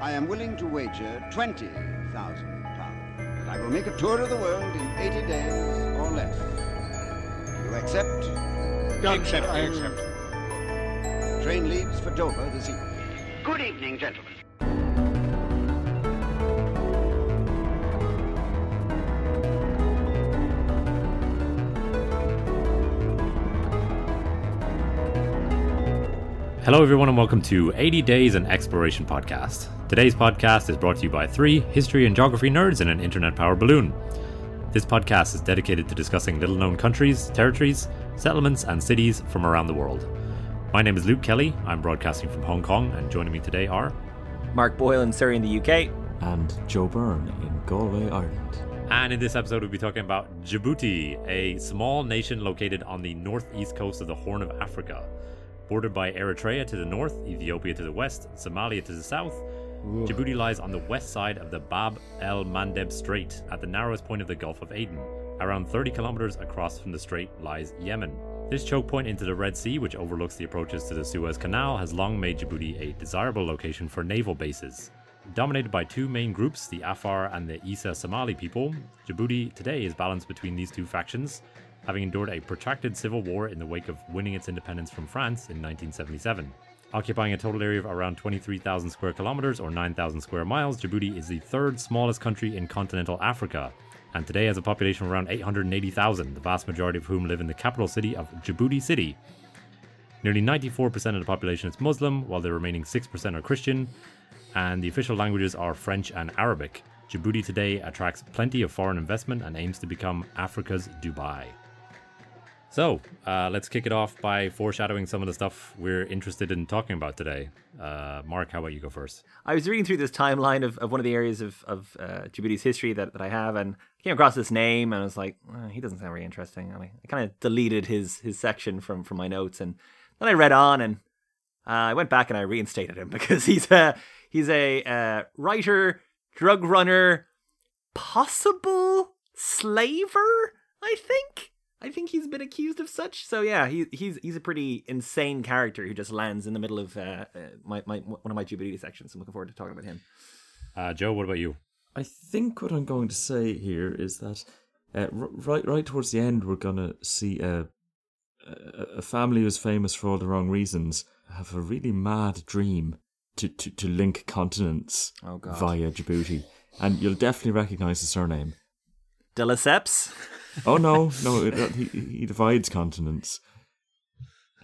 I am willing to wager twenty thousand pounds that I will make a tour of the world in eighty days or less. Do you accept? I accept, I accept. The train leaves for Dover this evening. Good evening, gentlemen. Hello, everyone, and welcome to 80 Days and Exploration podcast. Today's podcast is brought to you by three history and geography nerds in an internet power balloon. This podcast is dedicated to discussing little known countries, territories, settlements, and cities from around the world. My name is Luke Kelly. I'm broadcasting from Hong Kong, and joining me today are Mark Boyle in Surrey in the UK. and Joe Byrne in Galway, Ireland. And in this episode, we'll be talking about Djibouti, a small nation located on the northeast coast of the Horn of Africa. Bordered by Eritrea to the north, Ethiopia to the west, Somalia to the south, Djibouti lies on the west side of the Bab el Mandeb Strait at the narrowest point of the Gulf of Aden. Around 30 kilometers across from the strait lies Yemen. This choke point into the Red Sea, which overlooks the approaches to the Suez Canal, has long made Djibouti a desirable location for naval bases. Dominated by two main groups, the Afar and the Isa Somali people, Djibouti today is balanced between these two factions, having endured a protracted civil war in the wake of winning its independence from France in 1977. Occupying a total area of around 23,000 square kilometers or 9,000 square miles, Djibouti is the third smallest country in continental Africa, and today has a population of around 880,000, the vast majority of whom live in the capital city of Djibouti City. Nearly 94% of the population is Muslim, while the remaining 6% are Christian, and the official languages are French and Arabic. Djibouti today attracts plenty of foreign investment and aims to become Africa's Dubai. So, uh, let's kick it off by foreshadowing some of the stuff we're interested in talking about today. Uh, Mark, how about you go first? I was reading through this timeline of, of one of the areas of, of uh, Djibouti's history that, that I have and came across this name and I was like, "Uh, he doesn't sound very interesting. I, mean, I kind of deleted his his section from, from my notes and then I read on and uh, I went back and I reinstated him because he's a, he's a uh, writer, drug runner, possible slaver, I think. I think he's been accused of such. So yeah, he, he's he's a pretty insane character who just lands in the middle of uh, uh, my, my one of my Djibouti sections. I'm looking forward to talking about him. Uh, Joe, what about you? I think what I'm going to say here is that uh, r- right, right towards the end, we're gonna see a, a a family who's famous for all the wrong reasons have a really mad dream to to, to link continents Oh via Djibouti, and you'll definitely recognise the surname. De Lesseps. Oh no, no, it, he he divides continents.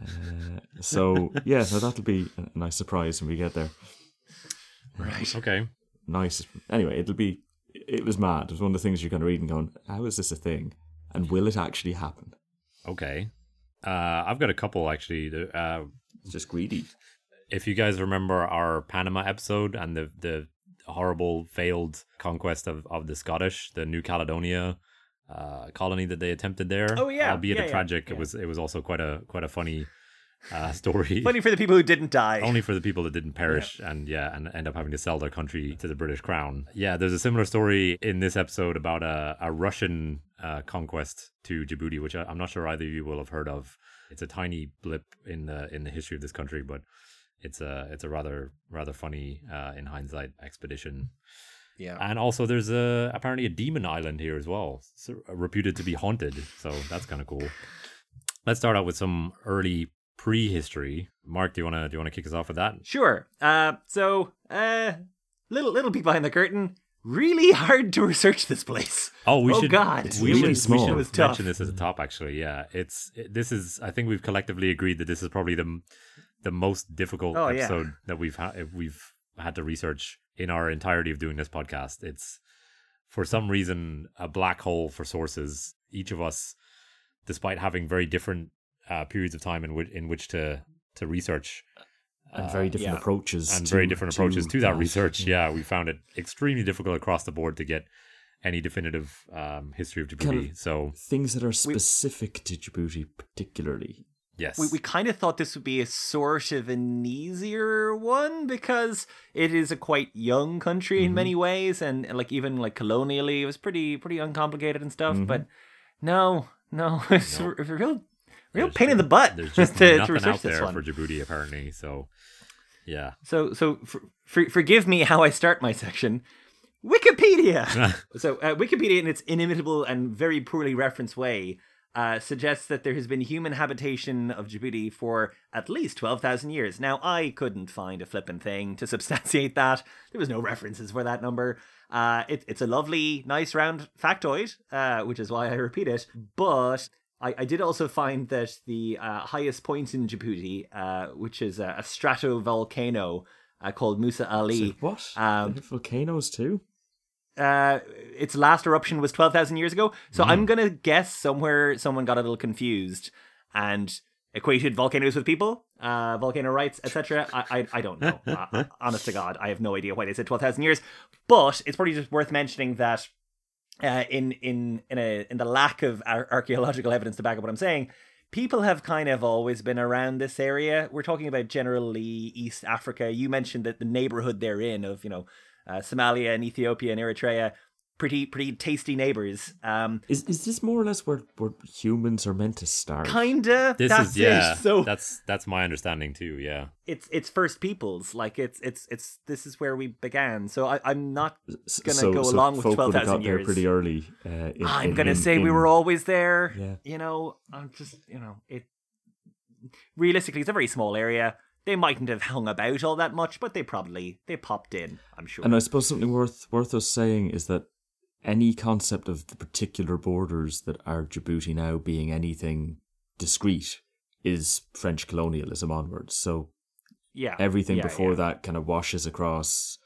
Uh, so yeah, so that'll be a nice surprise when we get there. Right. Okay. nice. Anyway, it'll be. It was mad. It was one of the things you're going to read and going, "How is this a thing? And will it actually happen?" Okay. Uh, I've got a couple actually. Uh, It's just greedy. if you guys remember our Panama episode and the the horrible failed conquest of, of the Scottish, the New Caledonia uh, colony that they attempted there. Oh, yeah. albeit Yeah, a tragic. yeah. It was it was also quite a quite a funny uh, story. Funny for the people who didn't die. Only for the people that didn't perish and yeah, and end up having to sell their country to the British crown. Yeah, there's a similar story in this episode about a, a Russian uh, conquest to Djibouti, which I, I'm not sure either of you will have heard of. It's a tiny blip in the in the history of this country, but it's a it's a rather rather funny uh, in hindsight expedition. yeah. And also, there's a apparently a demon island here as well, so, reputed to be haunted. So that's kind of cool. Let's start out with some early prehistory. Mark, do you wanna do you wanna kick us off with that? Sure. Uh, so, uh, little little peek behind the curtain. Really hard to research this place. Oh, we Oh, should. God. We really should, we should It was tough. mention this as a top. Actually, yeah, it's it- this is. I think we've collectively agreed that this is probably the the most difficult Oh, yeah. episode that we've had we've had to research in our entirety of doing this podcast. It's for some reason a black hole for sources. Each of us, despite having very different uh, periods of time in which in which to to research and very different yeah. approaches and to- very different approaches to that that. research. Yeah, we found it extremely difficult across the board to get any definitive um, history of Djibouti. Kind of- so things that are specific to Djibouti, particularly. Yes, We, we kind of thought this would be a sort of an easier one because it is a quite young country in many ways, and, and like even like colonially, it was pretty pretty uncomplicated and stuff. But no, no, it's No. a real real There's- pain in the butt There's just to, to nothing research out there for Djibouti apparently. So Yeah. So, so for, for, forgive me how I start my section. Wikipedia. so, uh, Wikipedia, in its inimitable and very poorly referenced way, uh, suggests that there has been human habitation of Djibouti for at least 12,000 years. Now, I couldn't find a flippin' thing to substantiate that. There was no references for that number. Uh, it, it's a lovely, nice round factoid, uh, which is why I repeat it. But I, I did also find that the uh, highest point in Djibouti, uh, which is a, a stratovolcano uh, called Musa Ali. So what? Um, volcanoes too? Uh, its last eruption was 12,000 years ago. So I'm going to guess somewhere someone got a little confused and equated volcanoes with people, uh, volcano rights, etc. I, I, I don't know. uh, honest to God, I have no idea why they said 12,000 years. But it's probably just worth mentioning that uh, in, in, in, a, in the lack of ar- archaeological evidence to back up what I'm saying, people have kind of always been around this area. We're talking about generally East Africa. You mentioned that the neighborhood they're in of, you know, uh, Somalia and Ethiopia and Eritrea, pretty pretty tasty neighbors. Um, Is is this more or less where, where humans are meant to start? kinda. This that's is yeah. It. So that's that's my understanding too. Yeah. it's it's first peoples. Like it's it's it's this is where we began. So I, I'm not gonna go along with folk would have 12,000 got there pretty early. Uh, in, I'm in- gonna in- say we were always there. Yeah. You know, I'm just you know it. Realistically, it's a very small area. They mightn't have hung about all that much, but they probably they popped in. I'm sure. And I suppose something worth worth us saying is that any concept of the particular borders that are Djibouti now being anything discrete is French colonialism onwards. So yeah, everything yeah, before yeah. that kind of washes across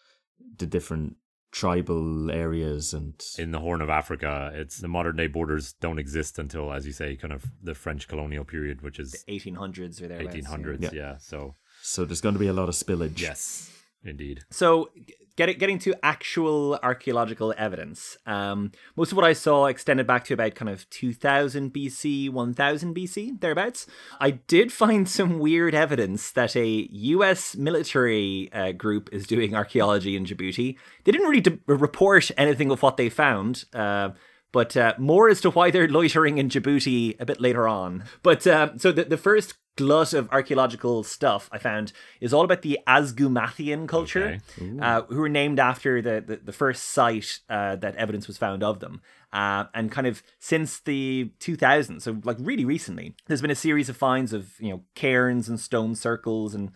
the different tribal areas and In the Horn of Africa, it's the modern day borders don't exist until, as you say, kind of the French colonial period, which is 1800s or there. 1800s. Yeah. Yeah. So so there's going to be a lot of spillage. yes, indeed. So, get, getting to actual archaeological evidence, um, most of what I saw extended back to about kind of 2000 BC, 1000 BC, thereabouts. I did find some weird evidence that a US military uh, group is doing archaeology in Djibouti. They didn't really de- report anything of what they found. Uh, but uh, more as to why they're loitering in Djibouti a bit later on. But uh, so the, the first glut of archaeological stuff I found is all about the Asgumathian culture, uh, who were named after the, the, the first site uh, that evidence was found of them. Uh, and kind of since the 2000s, so like really recently, there's been a series of finds of, you know, cairns and stone circles and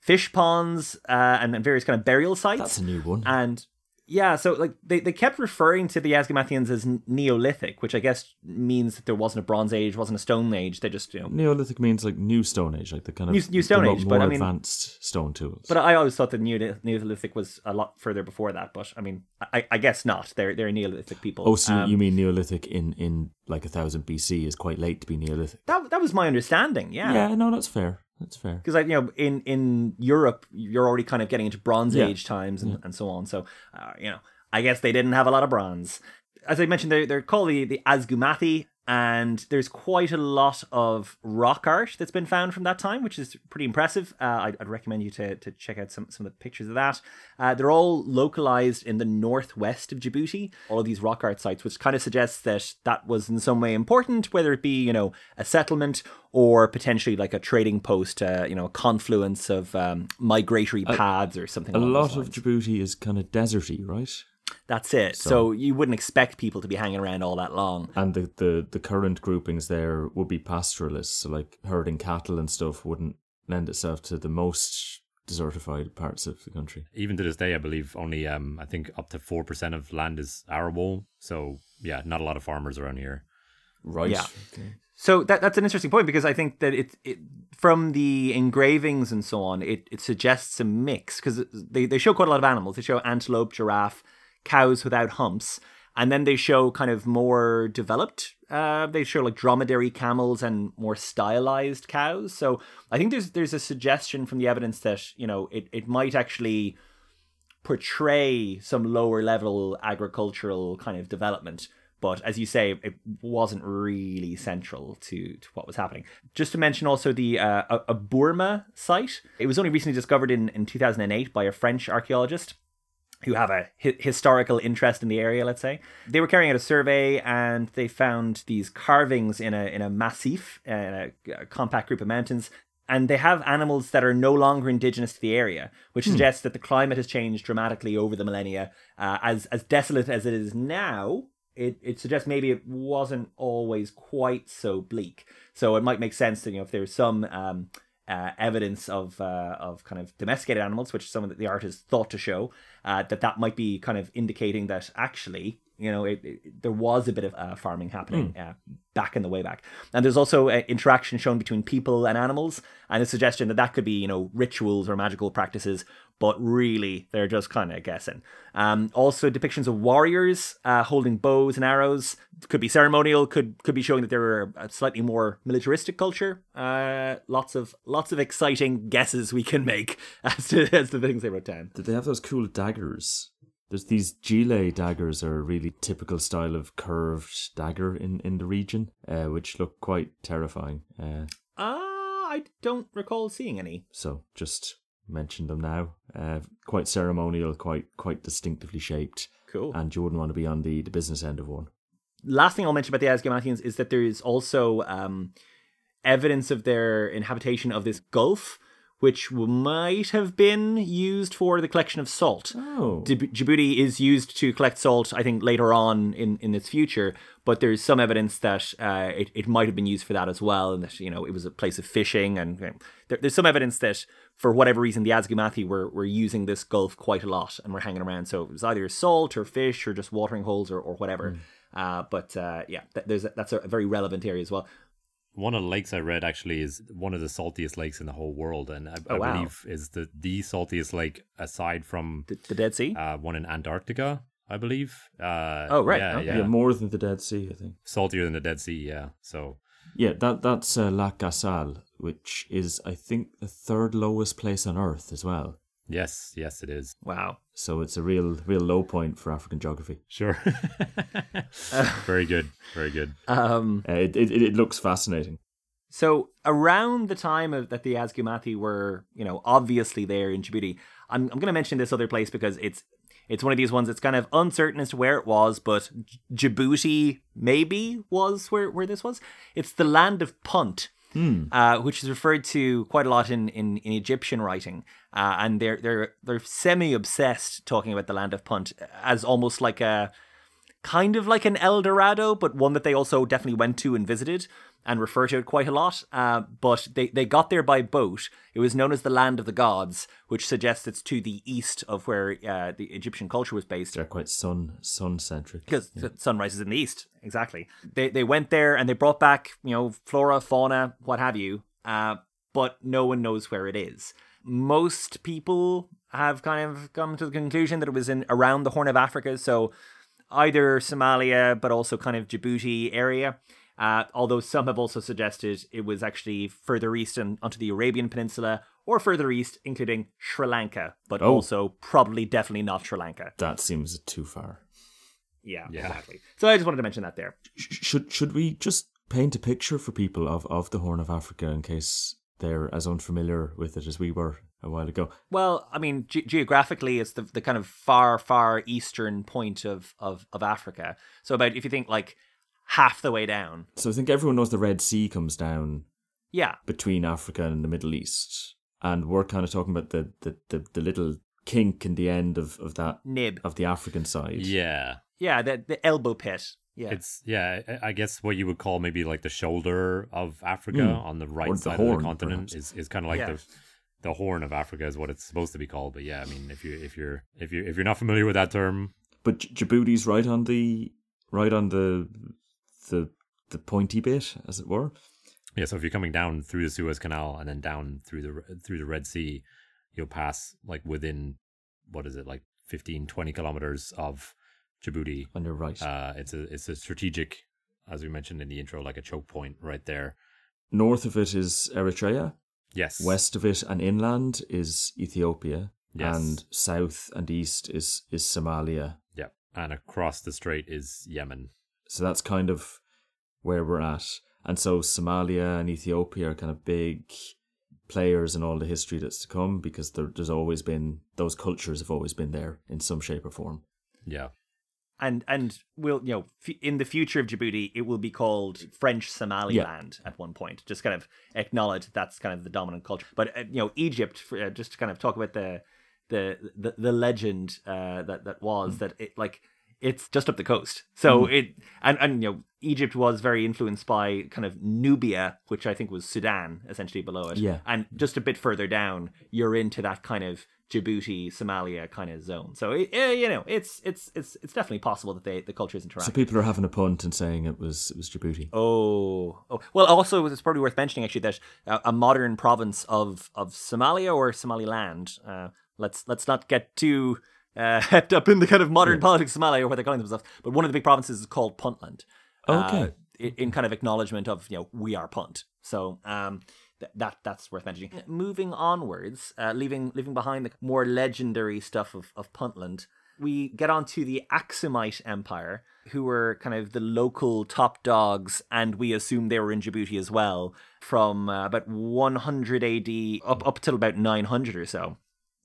fish ponds uh, and, and various kind of burial sites. That's a new one. And yeah, so like they, they kept referring to the Asgamathians as Neolithic, which I guess means that there wasn't a Bronze Age, wasn't a Stone Age. They just you know. Neolithic means like new Stone Age, like the kind of New- new Stone Age, more but I mean- advanced stone tools. But I always thought that Neo- Neolithic was a lot further before that. But I mean, I, I guess not. They're they're Neolithic people. oh, so you- Um, you mean Neolithic in in like a thousand BC is quite late to be Neolithic? that that was my understanding. Yeah. Yeah, no, that's fair. That's fair. because like you know in in Europe you're already kind of getting into Bronze Yeah. Age times and, and so on. So uh, you know I guess they didn't have a lot of bronze. As I mentioned, they're they're called the the Asgumathi, and there's quite a lot of rock art that's been found from that time, which is pretty impressive. Uh, I'd, I'd recommend you to to check out some some of the pictures of that. Uh, they're all localized in the northwest of Djibouti. All of these rock art sites, which kind of suggests that that was in some way important, whether it be you know a settlement or potentially like a trading post, uh, you know, a confluence of um, migratory paths or something. A lot of. Djibouti is kind of deserty, right? That's it. So, you wouldn't expect people to be hanging around all that long. And the, the, the current groupings there would be pastoralists, so like herding cattle and stuff wouldn't lend itself to the most desertified parts of the country. Even to this day, I believe only um I think up to four percent of land is arable. So yeah, not a lot of farmers around here. Right. Yeah. So that that's an interesting point because I think that it, it from the engravings and so on, it, it suggests a mix because they, they show quite a lot of animals. They show antelope, giraffe, cows without humps, and then they show kind of more developed. Uh, they show like dromedary camels and more stylized cows. So I think there's there's a suggestion from the evidence that you know it, it might actually portray some lower level agricultural kind of development. But as you say, it wasn't really central to, to what was happening. Just to mention also the uh, a, Burma site. It was only recently discovered in, in 2008 by a French archaeologist who have a hi- historical interest in the area, let's say. They were carrying out a survey and they found these carvings in a in a massif, in a, a compact group of mountains. and they have animals that are no longer indigenous to the area, which suggests that the climate has changed dramatically over the millennia. Uh, as as desolate as it is now, it, it suggests maybe it wasn't always quite so bleak. So it might make sense that you know if there's some um, uh, evidence of uh, of kind of domesticated animals, which is some of the art is thought to show, uh, that that might be kind of indicating that actually you know it, it- there was a bit of uh, farming happening uh, back in the way back. And there's also uh, interaction shown between people and animals, and a suggestion that that could be you know rituals or magical practices. But really, they're just kind of guessing. Um, also, depictions of warriors uh, holding bows and arrows could be ceremonial. Could could be showing that they were a slightly more militaristic culture. Uh, lots of lots of exciting guesses we can make as to as to the things they wrote down. Did they have those cool daggers? There's these Gile daggers are a really typical style of curved dagger in, in the region, uh, which look quite terrifying. Uh, Ah, I don't recall seeing any. so just mention them now. Uh, quite ceremonial, quite quite distinctively shaped, Cool. and you wouldn't want to be on the, the business end of one. last thing I'll mention about the Asgamathians is that there is also um, evidence of their inhabitation of this gulf, which might have been used for the collection of salt. Oh, Djib- Djibouti is used to collect salt, I think, later on in, in its future, but there's some evidence that uh, it, it might have been used for that as well, and that, you know, it was a place of fishing. And you know, there, there's some evidence that, for whatever reason, the Asgamathi were, were using this gulf quite a lot and were hanging around. So it was either salt or fish or just watering holes or, or whatever. Uh, but uh, yeah, th- there's a, that's a very relevant area as well. One of the lakes I read actually is one of the saltiest lakes in the whole world, and I, Oh, I wow. believe is the the saltiest lake aside from The, the Dead Sea? uh, one in Antarctica. I believe. Uh, Oh, right. Yeah, Okay. yeah. yeah, more than the Dead Sea, I think. saltier than the Dead Sea. Yeah. So Yeah, that that's uh, Lac Assal, which is I think the third lowest place on Earth as well. yes, yes, it is. wow. So it's a real real low point for African geography. Sure. very good. Very good. Um, Uh, it, it it looks fascinating. So around the time of that the Asgumathi were, you know, obviously there in Djibouti, I'm I'm going to mention this other place because it's it's one of these ones that's kind of uncertain as to where it was, but Djibouti maybe was where where this was. It's the land of Punt. Uh, which is referred to quite a lot in, in, in Egyptian writing, uh, and they're they're they're semi obsessed talking about the land of Punt as almost like a kind of like an El Dorado, but one that they also definitely went to and visited and refer to it quite a lot. Uh, but they, they got there by boat. It was known as the Land of the Gods, which suggests it's to the east of where uh, the Egyptian culture was based. They're quite sun sun centric. Because the sun rises in the east, exactly. They they went there and they brought back you know flora, fauna, what have you. Uh, but no one knows where it is. Most people have kind of come to the conclusion that it was in around the Horn of Africa, so either Somalia, but also kind of Djibouti area. Uh, although some have also suggested it was actually further east and onto the Arabian Peninsula, or further east, including Sri Lanka, but Oh. also probably definitely not Sri Lanka. That seems too far. Yeah, Yeah. exactly. So I just wanted to mention that there. Should should we just paint a picture for people of, of the Horn of Africa in case they're as unfamiliar with it as we were a while ago? Well, I mean, ge- geographically, it's the, the kind of far, far eastern point of, of, of Africa. So about if you think like half the way down, So I think everyone knows the Red Sea comes down yeah, between Africa and the Middle East, and we're kind of talking about the the, the, the little kink in the end of, of that nib, of the African side. Yeah. yeah, the the elbow pit, yeah, It's yeah, I I guess what you would call maybe like the shoulder of Africa Hmm. on the right Or the side horn, of the continent perhaps. is, is kind of like Yeah. the the horn of Africa is what it's supposed to be called. But yeah, I mean, if you if you're if you if you're not familiar with that term, But Djibouti's right on the right on the the the pointy bit, as it were. yeah. So if you're coming down through the Suez Canal and then down through the through the Red Sea, you'll pass like within what is it like 15, 20 kilometers of Djibouti. On your right. Uh, it's a it's a strategic, as we mentioned in the intro, like a choke point right there. North of it is Eritrea. Yes. West of it and inland is Ethiopia. Yes. And south and east is is Somalia. Yeah. And across the strait is Yemen. So that's kind of where we're at. And so Somalia and Ethiopia are kind of big players in all the history that's to come because there, there's always been those cultures have always been there in some shape or form. Yeah. And and will you know f- in the future of Djibouti it will be called French Somaliland at one point. Just kind of acknowledge that that's kind of the dominant culture. But uh, you know Egypt for, uh, just to kind of talk about the the the, the legend uh, that that was that it like it's just up the coast. So it and and you know Egypt was very influenced by kind of Nubia which I think was Sudan essentially below it. Yeah. and just a bit further down you're into that kind of Djibouti, Somalia kind of zone. So it, you know, it's it's it's it's definitely possible that they the cultures interact. So people are having a punt and saying it was it was Djibouti. Oh, oh, well. Also, it's probably worth mentioning actually that uh, a modern province of of Somalia or Somaliland. Uh, let's let's not get too uh, hepped up in the kind of modern politics of Somalia or what they're calling themselves. But one of the big provinces is called Puntland. Okay. Uh, in, in kind of acknowledgement of you know we are Punt. So um, th- that that's worth mentioning. Moving onwards, uh, leaving leaving behind the more legendary stuff of of Puntland, we get on to the Aksumite Empire, who were kind of the local top dogs, and we assume they were in Djibouti as well from uh, about 100 AD up up till about 900 or so.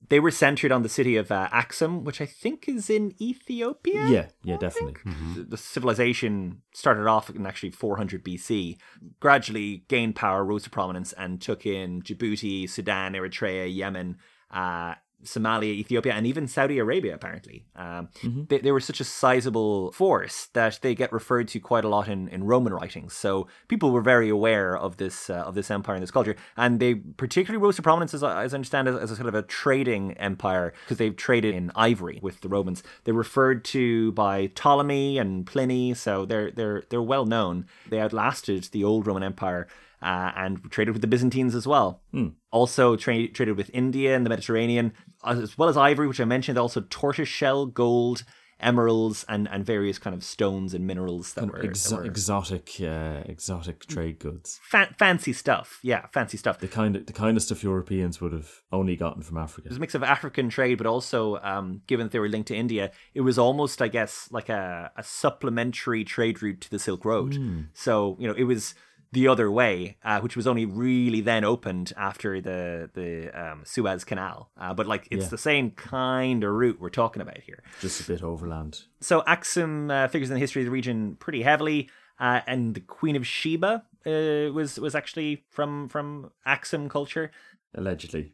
They were centered on the city of uh, Axum, which I think is in Ethiopia Yeah, yeah, definitely. the- the civilization started off in actually 400 BC, gradually gained power, rose to prominence, and took in Djibouti, Sudan, Eritrea, Yemen, uh, Somalia, Ethiopia, and even Saudi Arabia, apparently. Um, they, they were such a sizable force that they get referred to quite a lot in, in Roman writings. So people were very aware of this uh, of this empire and this culture, and they particularly rose to prominence, as I, as I understand, as, as a sort of a trading empire because they traded in ivory with the Romans. They're referred to by Ptolemy and Pliny, so they're they're they're well known. They outlasted the old Roman Empire uh, and traded with the Byzantines as well. Also tra- traded with India and the Mediterranean, as well as ivory, which I mentioned. Also tortoise shell, gold, emeralds, and, and various kind of stones and minerals that were, Exo- that were exotic, uh, exotic trade goods. fa- fancy stuff. Yeah, fancy stuff. The kind of the kind of stuff Europeans would have only gotten from Africa. It was a mix of African trade, but also, um, given that they were linked to India, it was almost, I guess, like a, a supplementary trade route to the Silk Road. So, you know, it was the other way, uh, which was only really then opened after the the um, Suez Canal. Uh, but like, it's Yeah. the same kind of route we're talking about here. Just a bit overland. So Axum uh, figures in the history of the region pretty heavily, uh, and the Queen of Sheba uh, was was actually from from Axum culture Allegedly.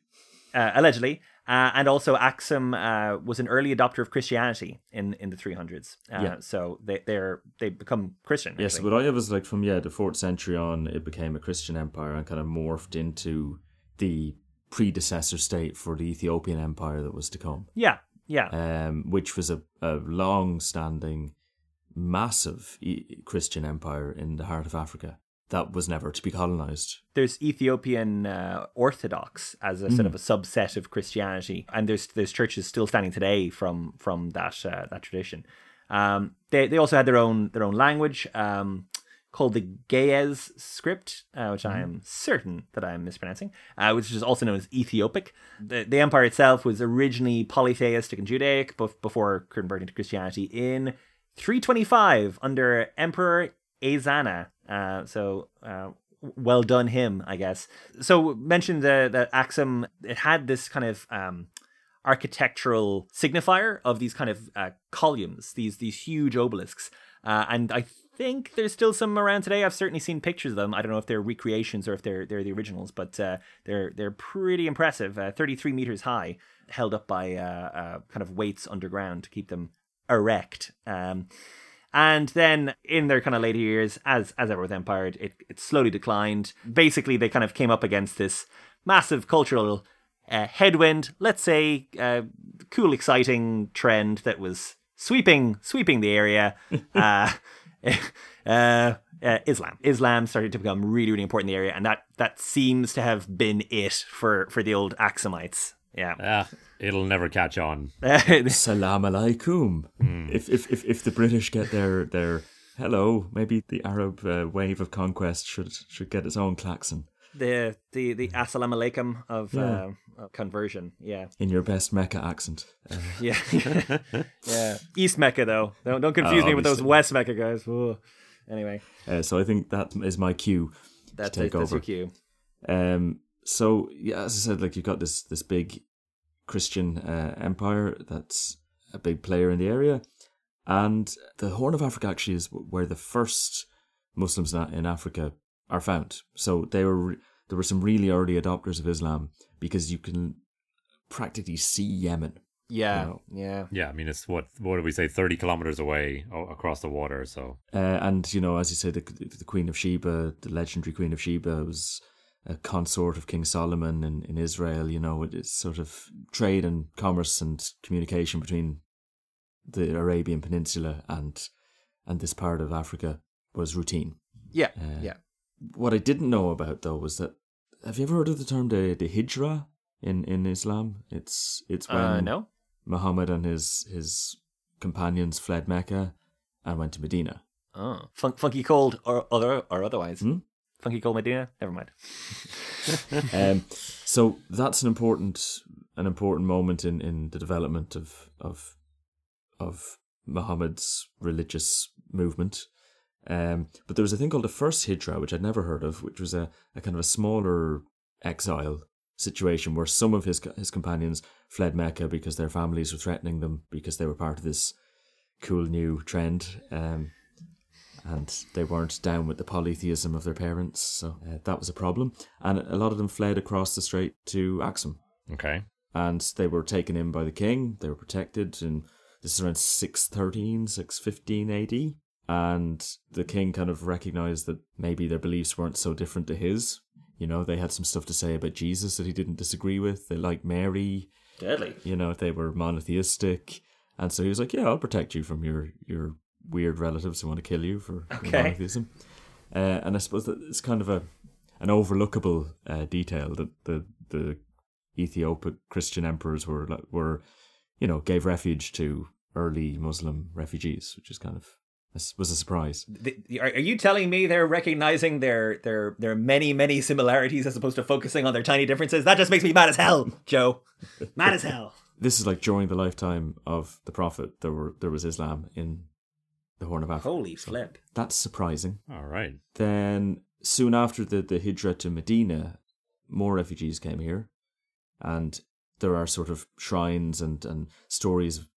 uh, allegedly. Uh, and also, Axum uh, was an early adopter of Christianity in, in the 300s. Uh, Yeah. So they they're they become Christian. Yes, actually. what I have is like from yeah the fourth century on, it became a Christian empire and kind of morphed into the predecessor state for the Ethiopian empire that was to come, yeah, yeah, um, which was a, a long-standing, massive e- Christian empire in the heart of Africa that was never to be colonized. there's Ethiopian uh, Orthodox as a Hmm. sort of a subset of Christianity, and there's there's churches still standing today from from that uh, that tradition. Um, they they also had their own their own language. Um, Called the Ge'ez script, uh, which I am certain that I am mispronouncing, uh, which is also known as Ethiopic. The, the empire itself was originally polytheistic and Judaic bef- before converting to Christianity in 325 under Emperor Ezana. Uh, so uh, well done him, I guess. So mentioned the the Axum. It had this kind of um, architectural signifier of these kind of uh, columns, these these huge obelisks, uh, and I think there's still some around today. I've certainly seen pictures of them. I don't know if they're recreations or if they're they're the originals, but uh, they're they're pretty impressive. Uh, 33 meters high, held up by uh, uh, kind of weights underground to keep them erect. Um, and then in their kind of later years, as as ever with Empire, it, it slowly declined. Basically, they kind of came up against this massive cultural uh, headwind. Let's say uh, cool, exciting trend that was sweeping sweeping the area. uh, uh, uh, Islam. Islam started to become really, really important in the area, and that that seems to have been it for for the old Axumites. Yeah. Ah, it'll never catch on. Salam alaikum. If, if if if the British get their their hello, maybe the Arab uh, wave of conquest should should get its own klaxon the the the assalamu alaikum of, Yeah. uh, of conversion. Yeah. in your best Mecca accent. Uh, Yeah, yeah. East Mecca though. Don't don't confuse Oh, me with those. West Mecca guys. Whoa. Anyway, uh, so I think that is my cue that's, to take that's over. your cue. Um, so yeah, as I said, like you've got this this big Christian uh, empire that's a big player in the area, And the Horn of Africa actually is where the first Muslims in Africa are found. So they were there were some really early adopters of Islam because you can practically see Yemen. Yeah, know. yeah. Yeah, I mean, it's what what do we say, thirty kilometers away across the water. So Uh, and you know, as you say, the the Queen of Sheba, the legendary Queen of Sheba, was a consort of King Solomon in, in Israel. You know, it is sort of trade and commerce and communication between the Arabian Peninsula and and this part of Africa was routine. Yeah, Uh, yeah. What I didn't know about though was that have you ever heard of the term the the hijra in in Islam? It's it's when Uh, no? Muhammad and his his companions fled Mecca and went to Medina. Oh. Fun- funky cold or other or otherwise. Hmm? Funky cold Medina? Never mind. um, so that's an important an important moment in, in the development of of of Muhammad's religious movement. Um, but there was a thing called the first hijra, which I'd never heard of, which was a, a kind of a smaller exile situation where some of his his companions fled Mecca because their families were threatening them because they were part of this cool new trend. Um, and they weren't down with the polytheism of their parents, so uh, that was a problem. And a lot of them fled across the strait to Axum, okay, and they were taken in by the king. They were protected, and this is around 613, 615 AD. And the king kind of recognized that maybe their beliefs weren't so different to his. You know, they had some stuff to say about Jesus that he didn't disagree with. They liked Mary. Deadly. You know, they were monotheistic. And so he was like, Yeah, I'll protect you from your, your weird relatives who want to kill you for Okay. monotheism. Uh, and I suppose that it's kind of a an overlookable uh, detail that the the Ethiopic Christian emperors were like- were, you know, gave refuge to early Muslim refugees, which is kind of was a surprise. The- Are, are you telling me they're recognizing their their their many many similarities as opposed to focusing on their tiny differences? That just makes me mad as hell, Joe. Mad as hell. This is like during the lifetime of the Prophet, there were there was Islam in the Horn of Africa. Holy flip. That's surprising. all right, Then soon after the, the Hijra to Medina, more refugees came here. And there are sort of shrines and, and stories of,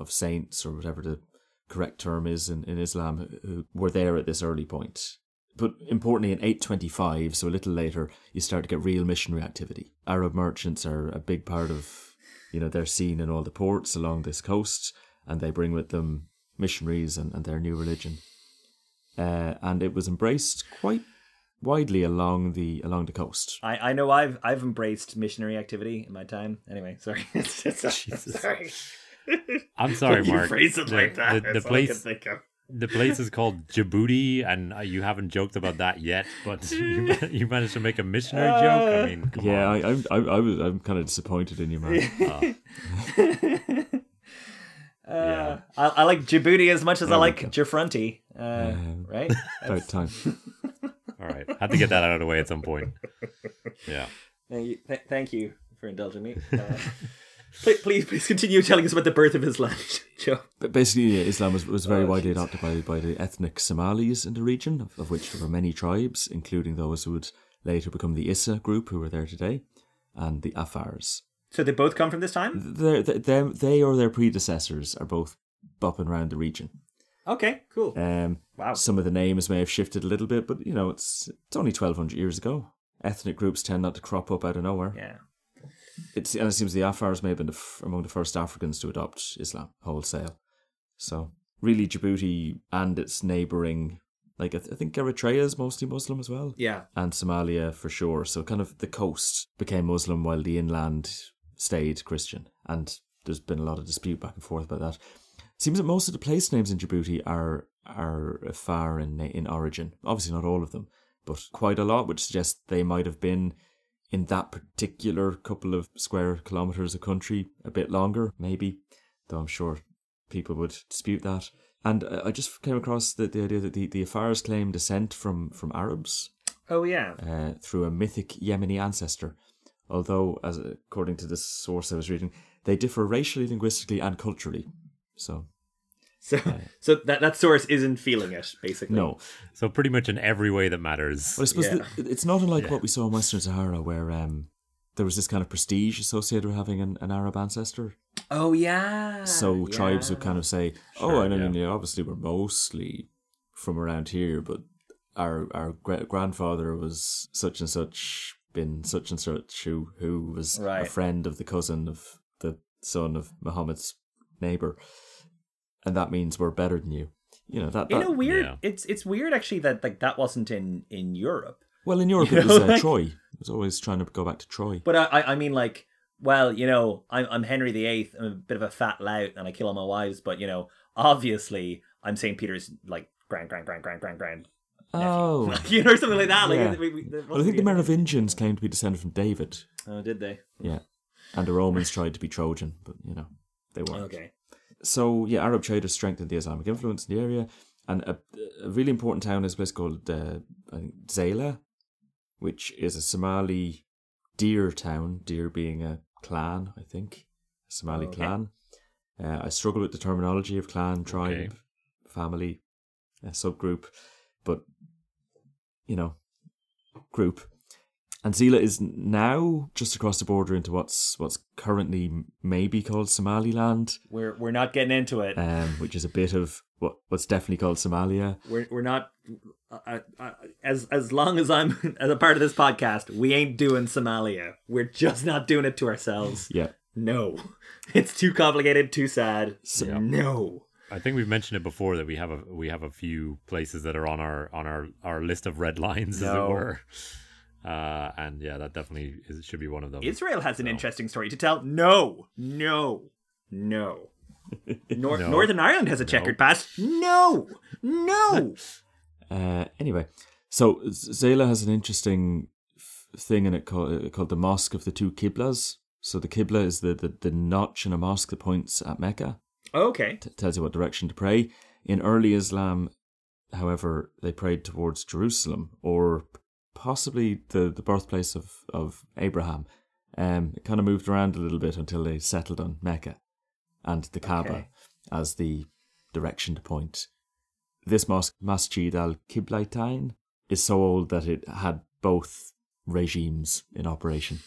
of saints or whatever the correct term is in, in Islam who- who were there at this early point. But importantly, in 825, so a little later, you start to get real missionary activity. Arab merchants are a big part of, you know, they're seen in all the ports along this coast, and they bring with them missionaries and, and their new religion uh, and it was embraced quite widely along the along the coast. I, I know I've I've embraced missionary activity in my time. Anyway, sorry. It's- it's- sorry. I'm sorry, When you Mark. phrase it the, like that. the, the that's all I can place think of. the place is called Djibouti, and uh, you haven't joked about that yet, but you, you managed to make a missionary joke. I mean, come yeah, on. I, I'm I, I was I'm kind of disappointed in you, man. Uh, I, I like Djibouti as much as I like go. Jafronti. Uh, Um, right? About time. all right, had to get that out of the way at some point. Yeah. Thank you, th- thank you for indulging me. Uh, please, please, please continue telling us about the birth of Islam, Joe. But basically, yeah, Islam was, was very Oh, widely jeez. adopted by, by the ethnic Somalis in the region, of, of which there were many tribes, including those who would later become the Issa group, who are there today, and the Afars. So they both come from this time? They're, they them, they or their predecessors are both bopping around the region. Okay, cool. Um, Wow. Some of the names may have shifted a little bit, but you know, it's it's only twelve hundred years ago. Ethnic groups tend not to crop up out of nowhere. Yeah. It's and it seems the Afars may have been the f- among the first Africans to adopt Islam wholesale. So really, Djibouti and its neighbouring, like I, th- I think Eritrea is mostly Muslim as well, Yeah. and Somalia for sure. So kind of the coast became Muslim while the inland stayed Christian, and there's been a lot of dispute back and forth about that. It Seems that most of the place names in Djibouti are are far in in origin. Obviously, not all of them, but quite a lot, which suggests they might have been in that particular couple of square kilometers of country a bit longer, maybe. Though I'm sure people would dispute that. And uh, I just came across the, the idea that the, the Afars claim descent from, from Arabs Oh, yeah. uh, through a mythic Yemeni ancestor. Although, as according to this source I was reading, they differ racially, linguistically, and culturally. So, So, so that, that source isn't feeling it, basically. no. So pretty much in every way that matters. But I suppose Yeah. that it's not unlike what we saw in Western Sahara, where um, there was this kind of prestige associated with having an, an Arab ancestor. Oh yeah. So tribes would kind of say, "Oh, Sure, I mean, yeah. yeah, obviously we're mostly from around here, but our our grandfather was such and such, been such and such, who who was a friend of the cousin of the son of Muhammad's neighbor, and that means we're better than you." You know that. in a weird yeah. it's it's weird actually that like that wasn't in in Europe. well, in Europe You it was uh, like- Troy. It was always trying to go back to Troy. But I I, I mean like well, you know, I'm I'm Henry VIII. I'm a bit of a fat lout and I kill all my wives, but you know, obviously I'm St. Peter's like grand grand grand grand grand grand. Oh, you know, something like that. Like, Yeah. we, we, there well, I think the the- Merovingians claimed to be descended from David. Oh, did they? Yeah, and the Romans tried to be Trojan, but you know they weren't. Okay. so yeah, Arab traders strengthened the Islamic influence in the area, and a, a really important town is a place called uh, I think Zayla, which is a Somali Dir town. Dir being a clan, I think, a Somali Okay. clan. Uh, I struggle with the terminology of clan, tribe, Okay. family, uh, subgroup, but you know, group. And Zila is now just across the border into what's what's currently maybe called Somaliland We're we're not getting into it. um, which is a bit of what what's definitely called Somalia. we're we're not uh, uh, as as long as I'm as a part of this podcast, we ain't doing Somalia. We're just not doing it to ourselves. Yeah, No, it's too complicated, too sad. Yeah. No. I think we've mentioned it before that we have a we have a few places that are on our on our our list of red lines, as it were. Uh, and yeah, that definitely is, should be one of them. Israel has an interesting story to tell. No, no, no. Nor- No. Northern Ireland has a checkered past. No, no. Uh, anyway, so Zayla has an interesting f- thing in it called, uh, called the Mosque of the Two Qiblas. So the Qibla is the, the, the notch in a mosque that points at Mecca, okay. t- tells you what direction to pray. In early Islam, however, they prayed towards Jerusalem or possibly the, the birthplace of, of Abraham. Um, it kind of moved around a little bit until they settled on Mecca and the Kaaba Okay. as the direction to point. This mosque, Masjid al Qiblaitain, is so old that it had both regimes in operation.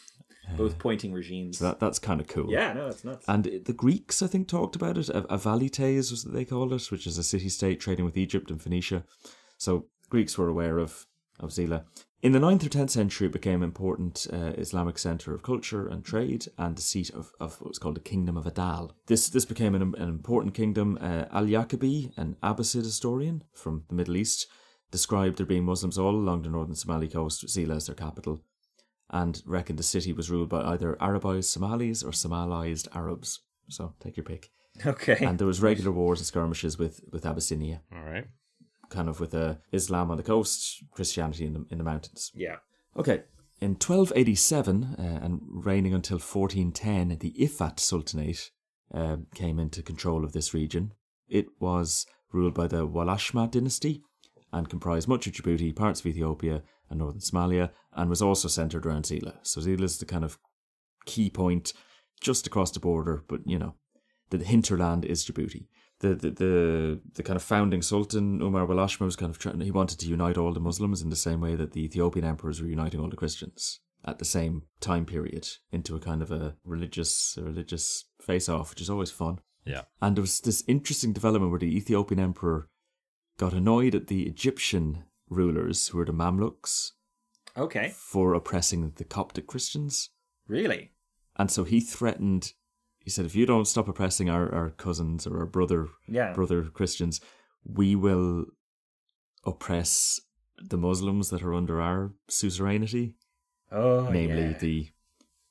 Both pointing regimes. So that, that's kind of cool. yeah, no, it's nuts. And it- the Greeks, I think, talked about it. A, a Valites was what they called it, which is a city state trading with Egypt and Phoenicia. So Greeks were aware of, of Zila. In the 9th or 10th century, it became an important uh, Islamic centre of culture and trade and the seat of, of what was called the Kingdom of Adal. This this became an, an important kingdom. Uh, Al Yaqubi, an Abbasid historian from the Middle East, described there being Muslims all along the northern Somali coast, with Zila as their capital, and reckoned the city was ruled by either Arabized Somalis or Somalized Arabs. So take your pick. okay. And there was regular wars and skirmishes with, with Abyssinia, All right. kind of with uh, Islam on the coast, Christianity in the, in the mountains. yeah. Okay. In 1287, uh, and reigning until 1410, the Ifat Sultanate uh, came into control of this region. It was ruled by the Walashma dynasty and comprised much of Djibouti, parts of Ethiopia, and northern Somalia, and was also centered around Zila. So Zila is the kind of key point just across the border, but you know, the hinterland is Djibouti. The, the the the kind of founding sultan Umar Walashma was kind of trying. He wanted to unite all the Muslims in the same way that the Ethiopian emperors were uniting all the Christians at the same time period into a kind of a religious a religious face off, which is always fun. Yeah. And there was this interesting development where the Ethiopian emperor got annoyed at the Egyptian rulers, who were the Mamluks, Okay. for oppressing the Coptic Christians. Really? And so he threatened, he said, if you don't stop oppressing our, our cousins or our brother Yeah. brother Christians, we will oppress the Muslims that are under our suzerainty, Oh, namely yeah. the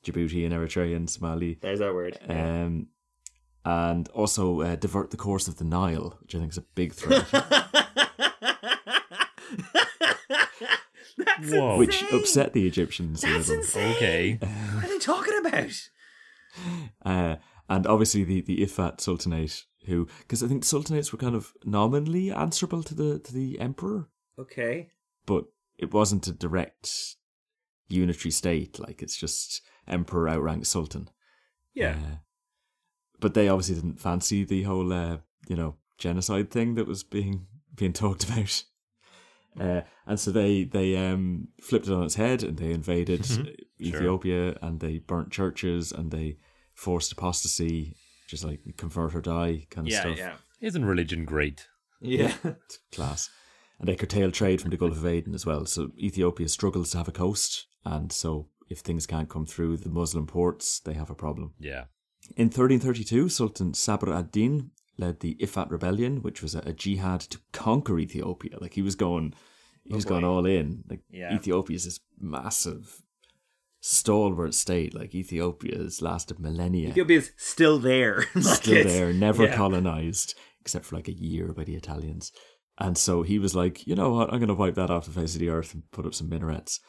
Djibouti and Eritrea and Somali. There's that word. Um, and also uh, divert the course of the Nile, which I think is a big threat, That's Whoa. which upset the Egyptians a That's little. insane. Okay. What are they talking about? Uh, and obviously the, the Ifat Sultanate, who because I think the sultanates were kind of nominally answerable to the to the emperor, Okay. but it wasn't a direct unitary state. Like it's just emperor outranks sultan. Yeah. Uh, but they obviously didn't fancy the whole uh, you know genocide thing that was being being talked about. Uh, and so they they um, flipped it on its head and they invaded Mhm. Ethiopia and they burnt churches and they forced apostasy just like convert or die kind of Yeah, stuff. yeah. Isn't religion great? Yeah. class. And they curtail trade from the Gulf of Aden as well. So Ethiopia struggles to have a coast, and so if things can't come through the Muslim ports, they have a problem. Yeah. In 1332, Sultan Sabr ad-Din led the Ifat rebellion, which was a, a jihad to conquer Ethiopia. Like he was going, he was oh, going all in. Like Yeah. Ethiopia is this massive, stalwart state. Like Ethiopia has lasted millennia, Ethiopia's still there. Like still there, never yeah. colonized except for like a year by the Italians. And so he was like, you know what, I'm going to wipe that off the face of the earth and put up some minarets.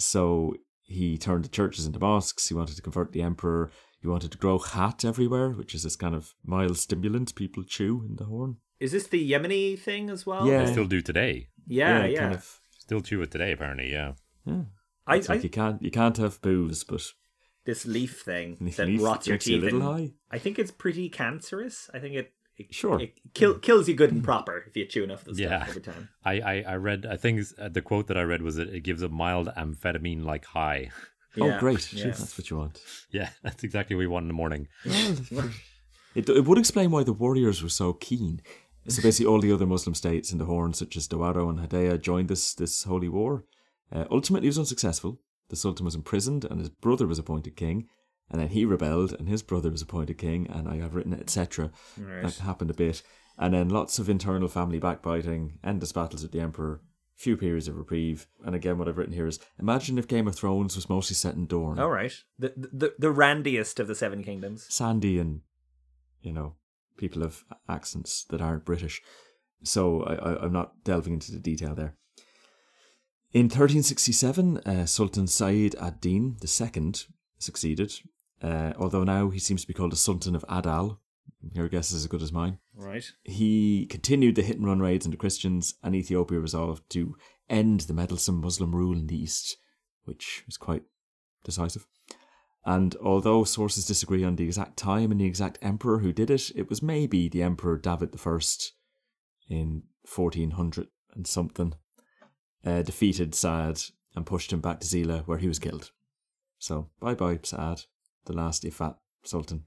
So he turned the churches into mosques. He wanted to convert the emperor. He wanted to grow khat everywhere, which is this kind of mild stimulant people chew in the horn. Is this the Yemeni thing as well? Yeah. They still do today. Yeah, yeah. Kind of, Still chew it today, apparently. Yeah. yeah. I, It's like I, you can't you can't have booze, but this leaf thing Leaf that leaf rots your makes you a teeth. little high. I think it's pretty cancerous. I think it, it Sure. it kill, kills you good and proper if you chew enough of the stuff Yeah. over time. I, I, I read, I think uh, the quote that I read was that it gives a mild amphetamine like high. Yeah, oh great, that's what you want. Yeah, that's exactly what we want in the morning. It, it would explain why the warriors were so keen. So basically, all the other Muslim states in the Horn, such as Dawaro and Hadiya, joined this this holy war. Uh, ultimately, it was unsuccessful. The Sultan was imprisoned, and his brother was appointed king. And then he rebelled, and his brother was appointed king. And I have written etc. That happened a bit, and then lots of internal family backbiting, endless battles with the emperor, few periods of reprieve. And again, what I've written here is: imagine if Game of Thrones was mostly set in Dorne. All right. The, the the randiest of the Seven Kingdoms. Sandy and you know people of accents that aren't British. So I, I, I'm not delving into the detail there. In 1367, uh, Sultan Said ad-Din II succeeded, uh, although now he seems to be called the Sultan of Adal. Your guess is as good as mine. Right. He continued the hit and run raids into Christians, and Ethiopia resolved to end the meddlesome Muslim rule in the east, which was quite decisive. And although sources disagree on the exact time and the exact emperor who did it, it was maybe the Emperor David I in 1400 and something uh, defeated Saad and pushed him back to Zila where he was killed. So bye bye Saad, the last Ifat Sultan.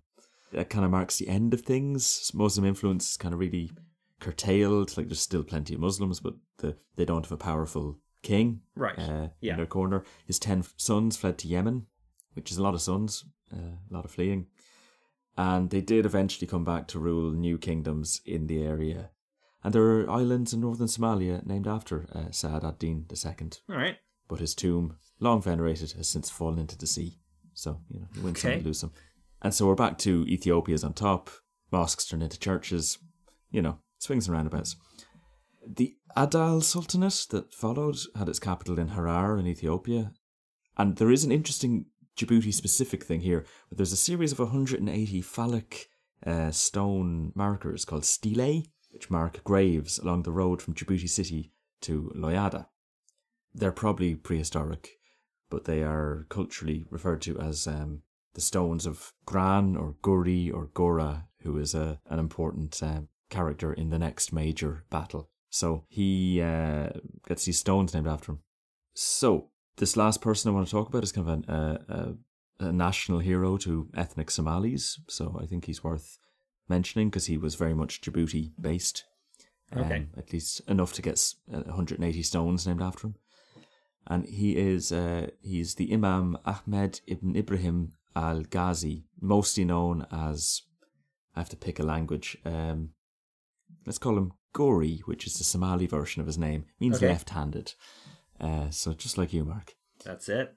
That kind of marks the end of things. Muslim influence is kind of really curtailed. Like there's still plenty of Muslims, but the, they don't have a powerful king Right. uh, Yeah. in their corner. His ten sons fled to Yemen, which is a lot of sons, uh, a lot of fleeing. And they did eventually come back to rule new kingdoms in the area. And there are islands in northern Somalia named after uh, Saad ad-Din II. All right. But his tomb, long venerated, has since fallen into the sea. So, you know, you win some, you lose some. And so we're back to Ethiopia's on top. Mosques turned into churches. You know, swings and roundabouts. The Adal Sultanate that followed had its capital in Harar in Ethiopia. And there is an interesting Djibouti specific thing here. But there's a series of 180 phallic uh, stone markers called stelae, which mark graves along the road from Djibouti city to Loyada. They're probably prehistoric, but they are culturally referred to as um, the stones of Gran or Guri or Gora, who is a, an important uh, character in the next major battle. So he uh, gets these stones named after him. So this last person I want to talk about is kind of an, uh, a, a national hero to ethnic Somalis. So I think he's worth mentioning because he was very much Djibouti based. Okay. Um, at least enough to get uh, 180 stones named after him. And he is uh, he's the Imam Ahmed ibn Ibrahim al Ghazi, mostly known as I have to pick a language. Um, let's call him Gori, which is the Somali version of his name. means Okay. left-handed. Uh, so just like you, Mark. That's it.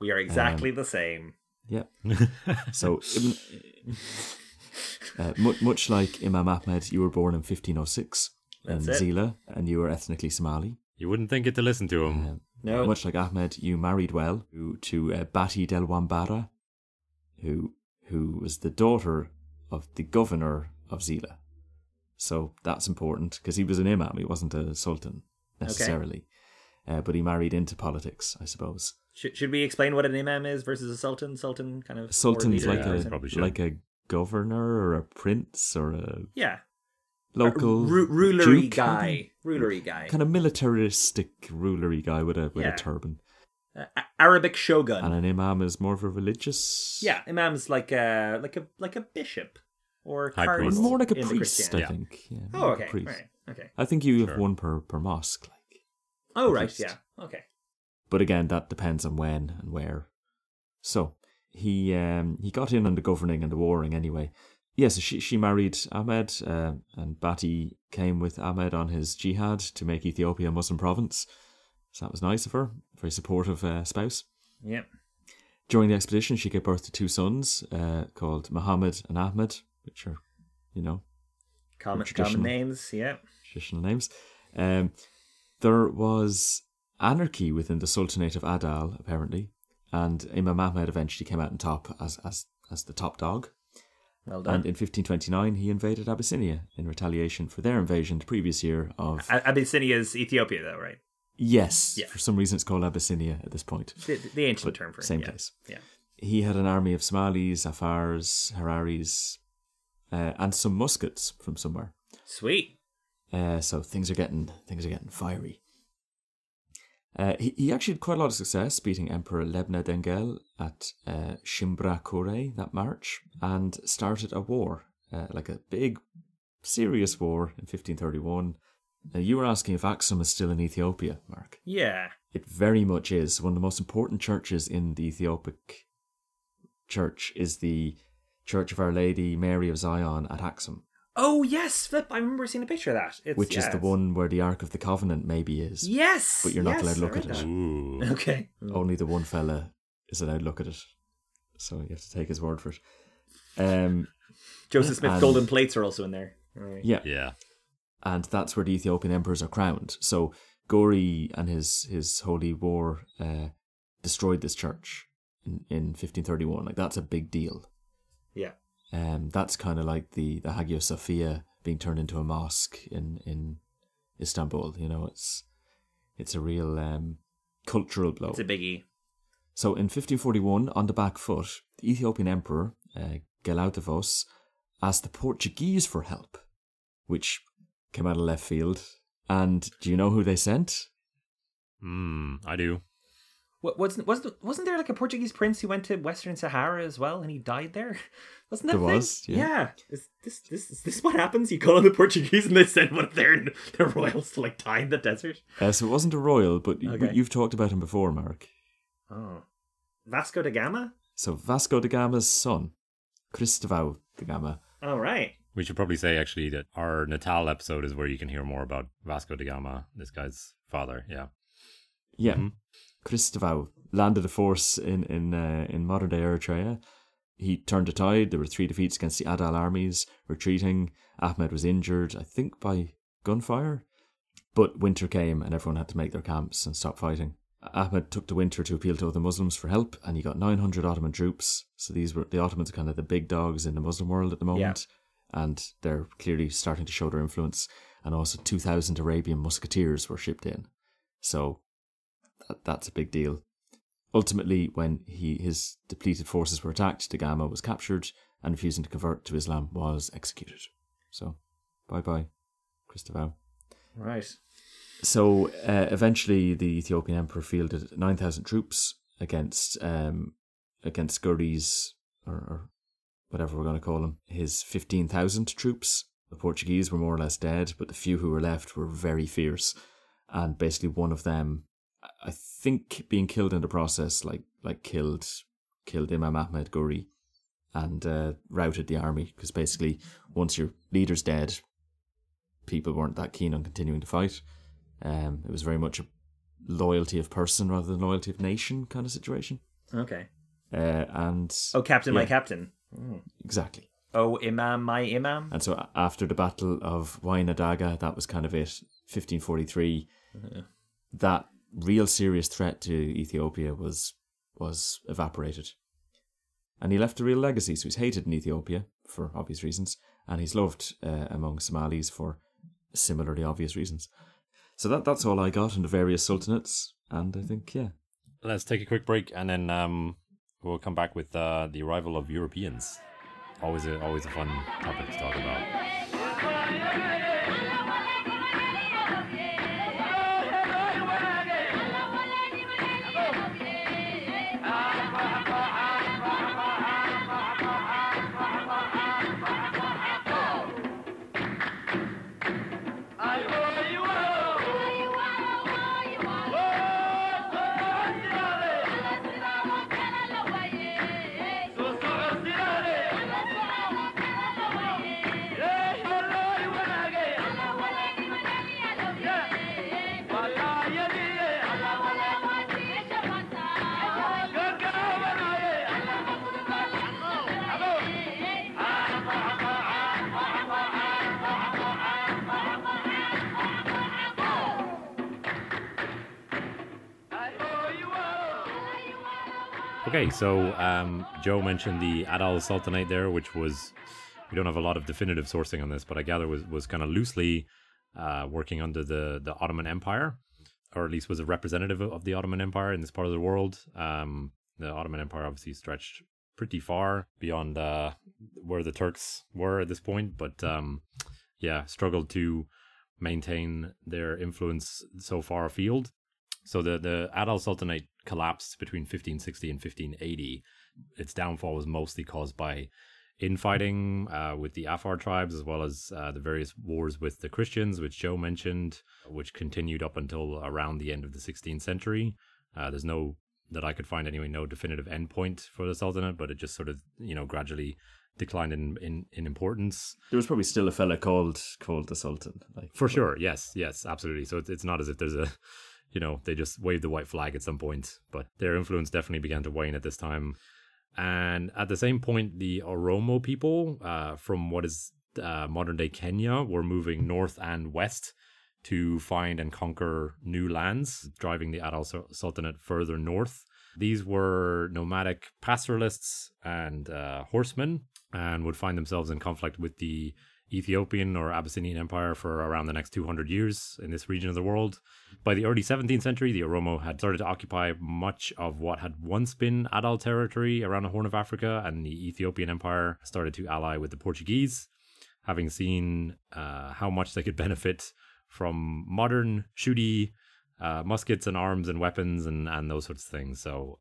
We are exactly the same. Yep. so, Ibn, uh, much, much like Imam Ahmed, you were born in 1506 in That's it. Zila, and you were ethnically Somali. You wouldn't think it to listen to him. Um, No. Much like Ahmed, you married well to, to uh, Bati Del Wambara, who who was the daughter of the governor of Zila. So that's important because he was an imam; he wasn't a sultan necessarily. Uh, but he married into politics, I suppose. Should, should we explain what an imam is versus a sultan? Sultan kind of. A sultan's like Yeah, a like a governor or a prince or a Yeah. local Ru- rulery duke, guy. maybe? Rulery guy. kind of militaristic rulery guy with a with Yeah. a turban. Uh, Arabic shogun. And an imam is more of a religious. yeah, imam's like a like a like a bishop. or High cards priest. More like a in priest, I think. Yeah, Oh, more like a okay. priest. Right. Okay. I think you Sure. have one per, per mosque. Like, Oh, right. least. Yeah. Okay. but again, that depends on when and where. So he um, he got in on the governing and the warring anyway. Yes, she she married Ahmed, uh, and Bati came with Ahmed on his jihad to make Ethiopia a Muslim province. So that was nice of her. Very supportive uh, spouse. Yep. During the expedition, she gave birth to two sons uh, called Muhammad and Ahmed, which are, you know, Common, traditional. common names. Yeah. traditional names. Um, there was anarchy within the Sultanate of Adal, apparently, and Imam Ahmed eventually came out on top as as as the top dog. Well done. And in 1529, he invaded Abyssinia in retaliation for their invasion the previous year of. Abyssinia is Ethiopia, though, right? Yes, Yeah. for some reason it's called Abyssinia at this point. The, the ancient But term for it. same yeah. place. Yeah. He had an army of Somalis, Afars, Hararis, uh, and some muskets from somewhere. Sweet. Uh, so things are getting things are getting fiery. Uh, he, he actually had quite a lot of success beating Emperor Lebna Dengel at uh, Shimbra Kore that March and started a war, uh, like a big, serious war in 1531. Now, you were asking if Axum is still in Ethiopia, Mark. Yeah. It very much is. One of the most important churches in the Ethiopic church is the Church of Our Lady Mary of Zion at Axum. Oh yes, Flip. I remember seeing a picture of that. It's, which is the it's- one where the Ark of the Covenant maybe is. Yes. But you're not yes, allowed to look I at read it. that. Ooh. Okay. Only the one fella is allowed to look at it. So you have to take his word for it. Um, Joseph Smith And- golden plates are also in there. Right. yeah, Yeah. And that's where the Ethiopian emperors are crowned. So Gori and his his holy war uh, destroyed this church in, in 1531. Like that's a big deal. Yeah. Um, that's kind of like the the Hagia Sophia being turned into a mosque in in Istanbul. You know, it's it's a real um, cultural blow. It's a biggie. So in 1541, on the back foot, the Ethiopian emperor, uh, Gelawdewos, asked the Portuguese for help, which came out of left field. And do you know who they sent? Hmm. I do. What wasn't wasn't wasn't there like a Portuguese prince who went to Western Sahara as well and he died there? Wasn't that There thing? was, yeah. Is this this is this what happens? You call on the Portuguese and they send one of their their royals to like die in the desert? Uh, so it wasn't a royal, but y- Okay. you've talked about him before, Mark. Oh. Vasco da Gama? So Vasco da Gama's son, Cristóvão da Gama, All right. We should probably say actually that our Natal episode is where you can hear more about Vasco da Gama, this guy's father. Yeah. Yeah. Cristóvão landed a force in in uh, in modern day Eritrea. He turned the tide. There were three defeats against the Adal armies, retreating. Ahmed was injured, I think, by gunfire. But winter came, and everyone had to make their camps and stop fighting. Ahmed took the winter to appeal to other Muslims for help, and he got 900 Ottoman troops. So these were the Ottomans are kind of the big dogs in the Muslim world at the moment, and they're clearly starting to show their influence. And also, 2,000 Arabian musketeers were shipped in. So that, that's a big deal. Ultimately, when he his depleted forces were attacked, Da Gama was captured and refusing to convert to Islam was executed. So, bye bye, Cristóvão. Right. So uh, eventually, the Ethiopian emperor fielded nine thousand troops against um, against Guri's or, or whatever we're going to call him, his fifteen thousand troops. The Portuguese were more or less dead, but the few who were left were very fierce, and basically one of them, I think, being killed in the process, like like killed killed Imam Ahmed Guri, and uh, routed the army because basically once your leader's dead, people weren't that keen on continuing to fight. Um, it was very much a loyalty of person rather than loyalty of nation kind of situation. Okay. Uh, and Oh, Captain, my Captain. Mm. exactly. Oh, Imam, my Imam. And so after the Battle of Wayna Daga, that was kind of it. 1543, that real serious threat to Ethiopia was was evaporated, and he left a real legacy. So he's hated in Ethiopia for obvious reasons, and he's loved uh, among Somalis for similarly obvious reasons. So that that's all I got in the various sultanates, and I think yeah, Let's take a quick break and then um, we'll come back with uh, the arrival of Europeans. Always a always a fun topic to talk about. Okay, so um, Joe mentioned the Adal Sultanate there, which was we don't have a lot of definitive sourcing on this, but I gather was was kind of loosely uh, working under the the Ottoman Empire, or at least was a representative of the Ottoman Empire in this part of the world. Um, the Ottoman Empire obviously stretched pretty far beyond uh, where the Turks were at this point, but um, yeah, struggled to maintain their influence so far afield. So the the Adal Sultanate collapsed between 1560 and 1580. Its downfall was mostly caused by infighting uh, with the Afar tribes, as well as uh, the various wars with the Christians, which Joe mentioned, which continued up until around the end of the 16th century. Uh, there's no that I could find anyway, no definitive endpoint for the Sultanate, but it just sort of you know gradually declined in, in, in importance. There was probably still a fella called called the Sultan. Like For sure, yes, yes, absolutely. So it's, it's not as if there's a, you know, they just waved the white flag at some point, but their influence definitely began to wane at this time. And at the same point, the Oromo people uh, from what is uh, modern day Kenya were moving north and west to find and conquer new lands, driving the Adal Sultanate further north. These were nomadic pastoralists and uh, horsemen and would find themselves in conflict with the Ethiopian or Abyssinian Empire for around the next 200 years in this region of the world. By the early 17th century, the Oromo had started to occupy much of what had once been Adal territory around the Horn of Africa, and the Ethiopian Empire started to ally with the Portuguese, having seen uh, how much they could benefit from modern shooty uh, muskets and arms and weapons and, and those sorts of things. So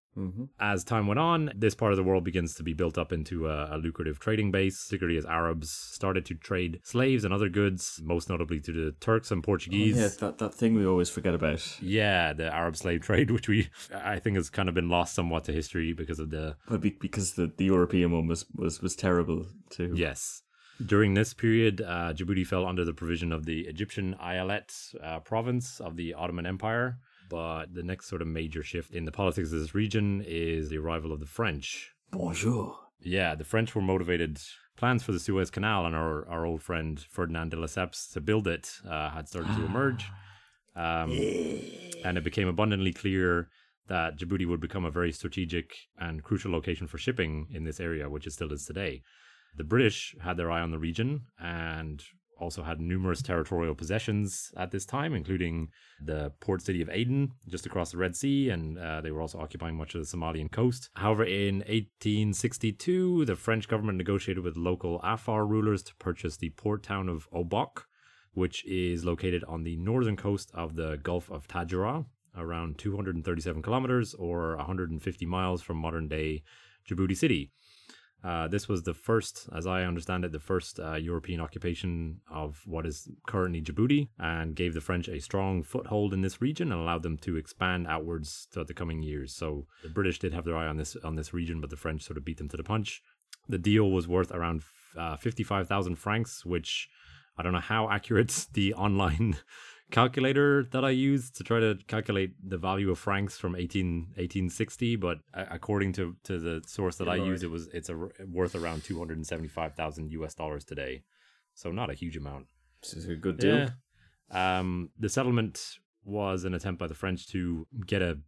as time went on, this part of the world begins to be built up into a, a lucrative trading base, particularly as Arabs started to trade slaves and other goods, most notably to the Turks and Portuguese. yeah, that that thing we always forget about. Yeah, the Arab slave trade, which we I think has kind of been lost somewhat to history because of the But because the, the European one was, was, was terrible too. yes. During this period, uh, Djibouti fell under the provision of the Egyptian Eyalet uh, province of the Ottoman Empire. But the next sort of major shift in the politics of this region is the arrival of the French. Bonjour. Yeah, the French were motivated. Plans for the Suez Canal and our, our old friend Ferdinand de Lesseps to build it uh, had started to emerge. Um, and it became abundantly clear that Djibouti would become a very strategic and crucial location for shipping in this area, which it still is today. The British had their eye on the region and also had numerous territorial possessions at this time, including the port city of Aden, just across the Red Sea, and uh, they were also occupying much of the Somalian coast. However, in 1862, the French government negotiated with local Afar rulers to purchase the port town of Obok, which is located on the northern coast of the Gulf of Tadjoura, around 237 kilometers or 150 miles from modern day Djibouti City. Uh, this was the first, as I understand it, the first uh, European occupation of what is currently Djibouti and gave the French a strong foothold in this region and allowed them to expand outwards throughout the coming years. So the British did have their eye on this on this region, but the French sort of beat them to the punch. The deal was worth around uh, 55,000 francs, which I don't know how accurate the online calculator that I used to try to calculate the value of francs from 18, 1860, but according to, to the source that I used, it was it's a, worth around 275,000 US dollars today. So not a huge amount. This is a good deal. Yeah. Um, the settlement was an attempt by the French to get a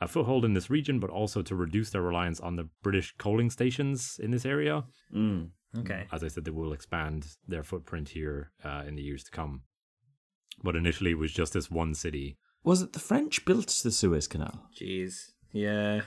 a foothold in this region, but also to reduce their reliance on the British coaling stations in this area. Mm. Okay. As I said, they will expand their footprint here uh, in the years to come. But initially, it was just this one city. Was it the French built the Suez Canal? Jeez. Yeah.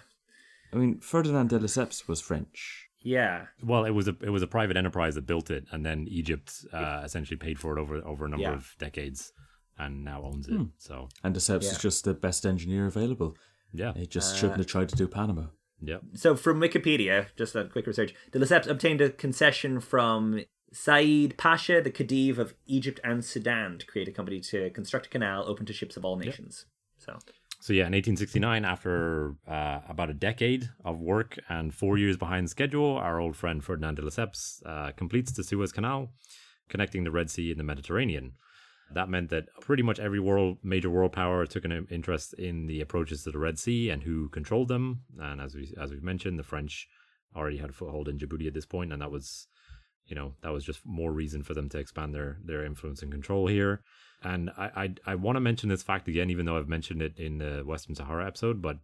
I mean, Ferdinand de Lesseps was French. Yeah. Well, it was a it was a private enterprise that built it, and then Egypt uh, essentially paid for it over over a number Yeah. of decades, and now owns it. So And de Lesseps Yeah. is just the best engineer available. yeah, He just shouldn't have tried to do Panama. yeah. So from Wikipedia, just a quick research, De Lesseps obtained a concession from Said Pasha, the Khedive of Egypt and Sudan, to create a company to construct a canal open to ships of all nations. So So yeah, in 1869, after uh, about a decade of work and four years behind schedule, our old friend Ferdinand de Lesseps uh, completes the Suez Canal, connecting the Red Sea and the Mediterranean. That meant that pretty much every world major world power took an interest in the approaches to the Red Sea and who controlled them. And as we as we've mentioned, the French already had a foothold in Djibouti at this point, and that was, you know, that was just more reason for them to expand their their influence and control here. And I I, I want to mention this fact again, even though I've mentioned it in the Western Sahara episode, but